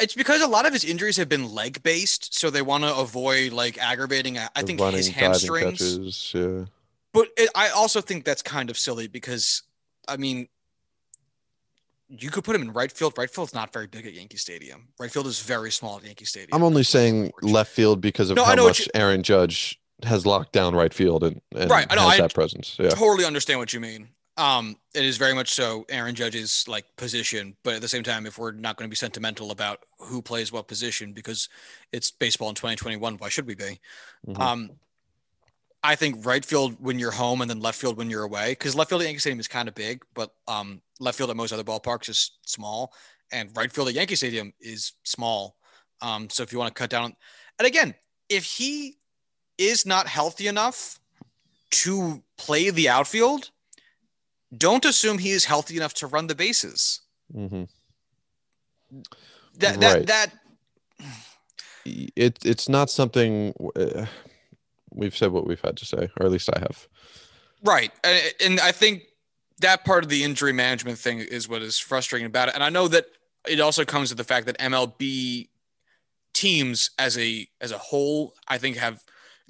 It's because a lot of his injuries have been leg based, so they want to avoid like aggravating. I think running, his hamstrings. Catches, yeah. But it, I also think that's kind of silly because, I mean, you could put him in right field. Right field's not very big at Yankee Stadium. Right field is very small at Yankee Stadium. I'm only saying left field because of no, how much you, Aaron Judge has locked down right field and, and right. I know, has I that presence. Yeah. Totally understand what you mean. Um, it is very much so Aaron Judge's like position, but at the same time, if we're not going to be sentimental about who plays what position because it's baseball in 2021, why should we be? Mm-hmm. Um, I think right field when you're home and then left field when you're away, because left field at Yankee Stadium is kind of big, but um, left field at most other ballparks is small, and right field at Yankee Stadium is small. Um, so if you want to cut down, and again, if he is not healthy enough to play the outfield, don't assume he is healthy enough to run the bases. Mm-hmm. that that Right. that It it's not something uh, we've said what we've had to say, or at least I have. Right. And I think that part of the injury management thing is what is frustrating about it. And I know that it also comes to the fact that MLB teams as a as a whole, I think have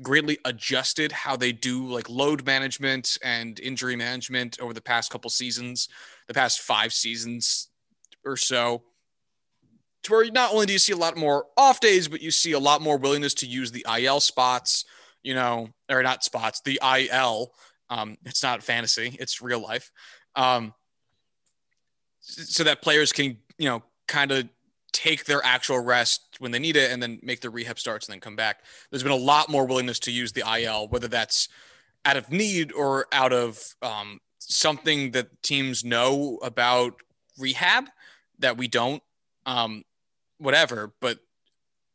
greatly adjusted how they do like load management and injury management over the past couple seasons, the past 5 seasons or so. To where not only do you see a lot more off days, but you see a lot more willingness to use the IL spots, you know, or not spots, the IL um, it's not fantasy; it's real life. Um, so that players can, you know, kind of take their actual rest when they need it, and then make their rehab starts and then come back. There's been a lot more willingness to use the IL, whether that's out of need or out of um, something that teams know about rehab that we don't. Um, whatever, but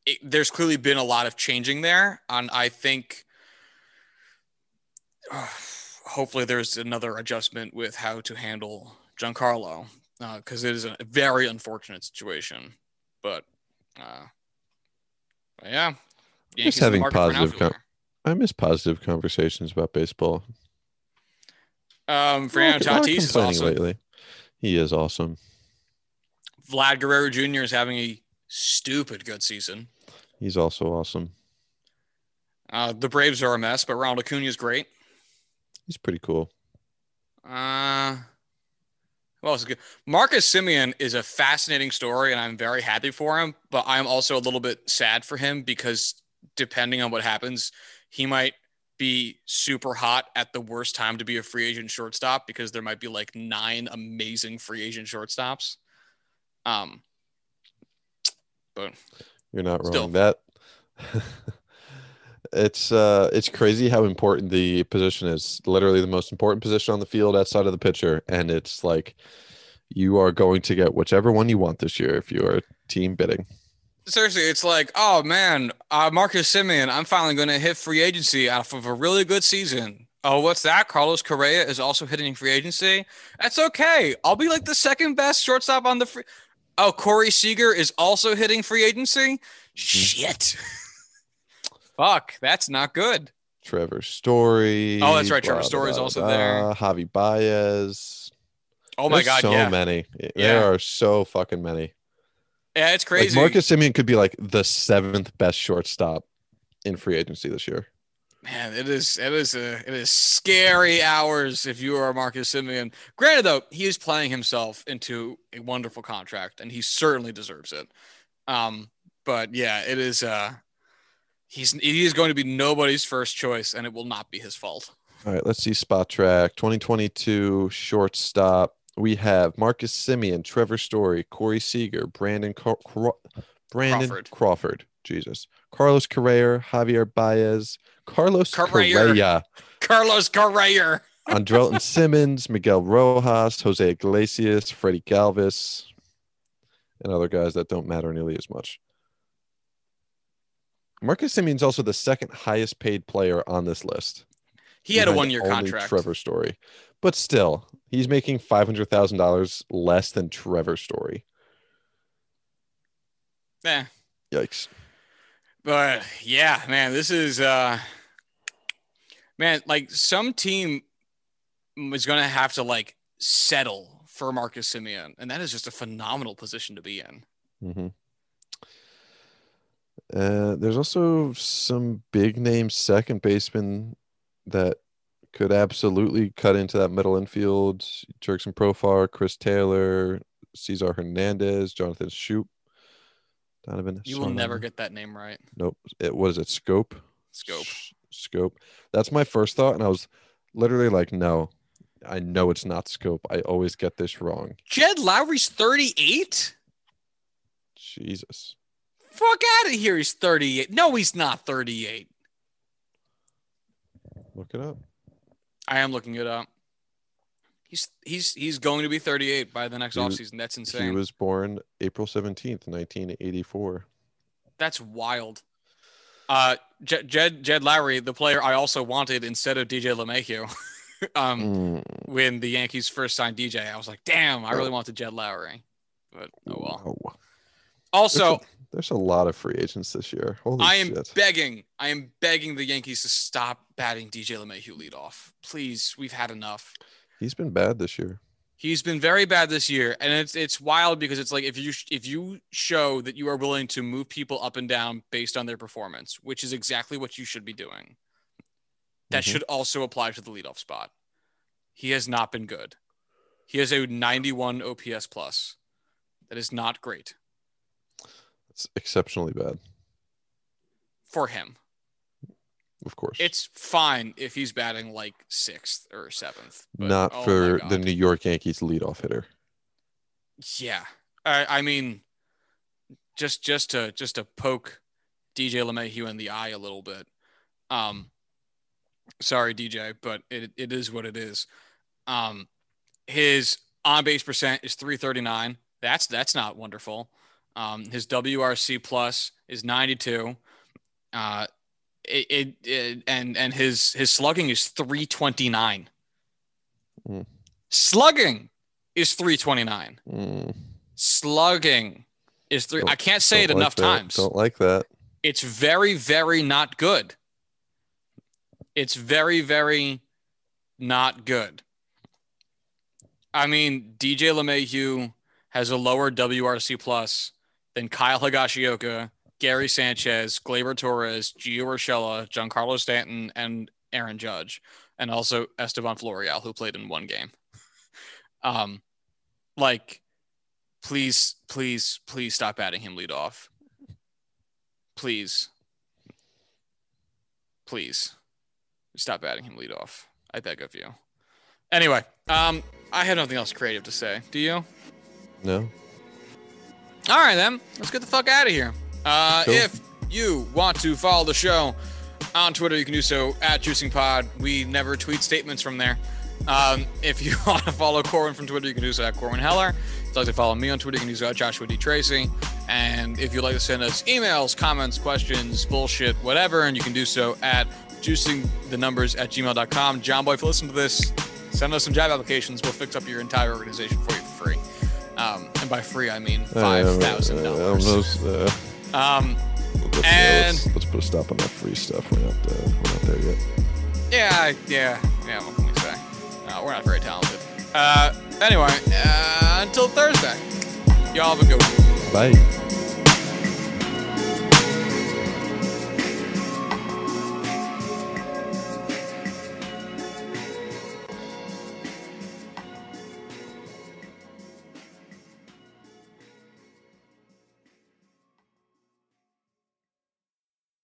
it, there's clearly been a lot of changing there, and I think hopefully there's another adjustment with how to handle Giancarlo because it is a very unfortunate situation. But, uh, but yeah, Yankees in having market for an positive com- I miss positive conversations about baseball. um, Fernando Not- not Tatis is awesome. lately. He is awesome. Vlad Guerrero Jr. is having a stupid good season. He's also awesome. Uh, the Braves are a mess, but Ronald Acuna is great. He's pretty cool. Uh, who else is good? Marcus Semien is a fascinating story, and I'm very happy for him. But I'm also a little bit sad for him because depending on what happens, he might be super hot at the worst time to be a free agent shortstop because there might be like nine amazing free agent shortstops. Um, but You're not Still. wrong. That it's uh it's crazy how important the position is. Literally the most important position on the field outside of the pitcher. And it's like you are going to get whichever one you want this year if you are team bidding. seriously, it's like, oh man, uh, Marcus Semien, I'm finally going to hit free agency off of a really good season. Oh, what's that? Carlos Correa is also hitting free agency. That's okay. I'll be like the second best shortstop on the free. Oh, Corey Seager is also hitting free agency. Shit. Fuck, that's not good. Trevor Story. Oh, that's right, Trevor blah, Story is blah, also blah, there. Javi Baez. Oh my There's god, so yeah, many. Yeah. There are so fucking many. yeah, it's crazy. Like Marcus Semien could be like the seventh best shortstop in free agency this year. Man, it is it is a it is scary hours if you are Marcus Semien. Granted, though, he is playing himself into a wonderful contract, and he certainly deserves it. Um, but yeah, it is. Uh, he's he is going to be nobody's first choice, and it will not be his fault. All right, let's see Spotrac 2022 shortstop. We have Marcus Semien, Trevor Story, Corey Seager, Brandon Cro- Brandon Crawford. Crawford. Jesus. Carlos Correa, Javier Baez, Carlos Correa. Correa, Carlos Correa. Andrelton Simmons, Miguel Rojas, Jose Iglesias, Freddie Galvis, and other guys that don't matter nearly as much. Marcus Semien's also the second highest paid player on this list. He had a one year contract. Trevor Story, but still, he's making five hundred thousand dollars less than Trevor Story. Yeah, Yikes! but yeah, man, this is uh, man, like some team is going to have to like settle for Marcus Semien, and that is just a phenomenal position to be in. hmm Uh, there's also some big name second baseman that could absolutely cut into that middle infield. Jurickson Profar, Chris Taylor, Cesar Hernandez, Jonathan Shoup, Donovan. You will never get that name right. Nope. It was it Scope. Scope. S- Scope. That's my first thought, and I was literally like, no, I know it's not Scope. I always get this wrong. Jed Lowrie's 38? Jesus. Fuck out of here. He's 38. No, he's not 38. Look it up. I am looking it up. He's he's he's going to be 38 by the next He was- offseason. That's insane. He was born April 17th, 1984. That's wild. Uh, Jed, Jed Jed Lowrie, the player I also wanted instead of DJ LeMahieu, um, Mm, when the Yankees first signed DJ, I was like, damn, I really wanted Jed Lowrie. But oh well. wow. Also, There's a lot of free agents this year. Holy I am shit. begging, I am begging the Yankees to stop batting DJ LeMahieu lead off. Please, we've had enough. He's been bad this year. He's been very bad this year, and it's it's wild because it's like if you if you show that you are willing to move people up and down based on their performance, which is exactly what you should be doing. That Mhm. should also apply to the leadoff spot. He has not been good. He has a 91 OPS plus. That is not great It's exceptionally bad, for him. of course. It's fine if he's batting like sixth or seventh. but not oh for the New York Yankees leadoff hitter. Yeah, I, I mean, just just to just to poke DJ LeMahieu in the eye a little bit. Um, sorry, DJ, but it it is what it is. Um, his on base percent is three thirty nine. That's that's not wonderful. Um, his WRC plus is ninety two. Uh, it, it, it and and his his slugging is three twenty nine. Mm. Slugging is three twenty nine Mm, slugging is three. Don't- I can't say it like enough that. times. Don't like that. It's very, very not good. It's very, very not good. I mean, DJ LeMahieu has a lower WRC plus than Kyle Higashioka, Gary Sanchez, Gleyber Torres, Gio Urshela, Giancarlo Stanton, and Aaron Judge, and also Estevan Florial, who played in one game. Um, like, please, please, please stop batting him lead off. Please. Please. Stop batting him lead off. I beg of you. Anyway, um, I have nothing else creative to say. Do you? No. All right, then. Let's get the fuck out of here. Uh, Cool. If you want to follow the show on Twitter, you can do so at JuicingPod. We never tweet statements from there. Um, if you want to follow Corwin from Twitter, you can do so at Corwin Heller. If you'd like to follow me on Twitter, you can do so at Joshua D. Tracy. And if you'd like to send us emails, comments, questions, bullshit, whatever, and you can do so at juicing the numbers at gmail.com. Jomboy, if you listen to this, send us some job applications. We'll fix up your entire organization for you for free. Um, and by free, I mean five thousand Uh, dollars. Um, let's, And- let's, let's put a stop on that free stuff. We're not, uh, we're not there yet. yeah, yeah, yeah. What can we say? Uh, we're not very talented. Uh, anyway, uh, until Thursday, y'all have a good one. Bye.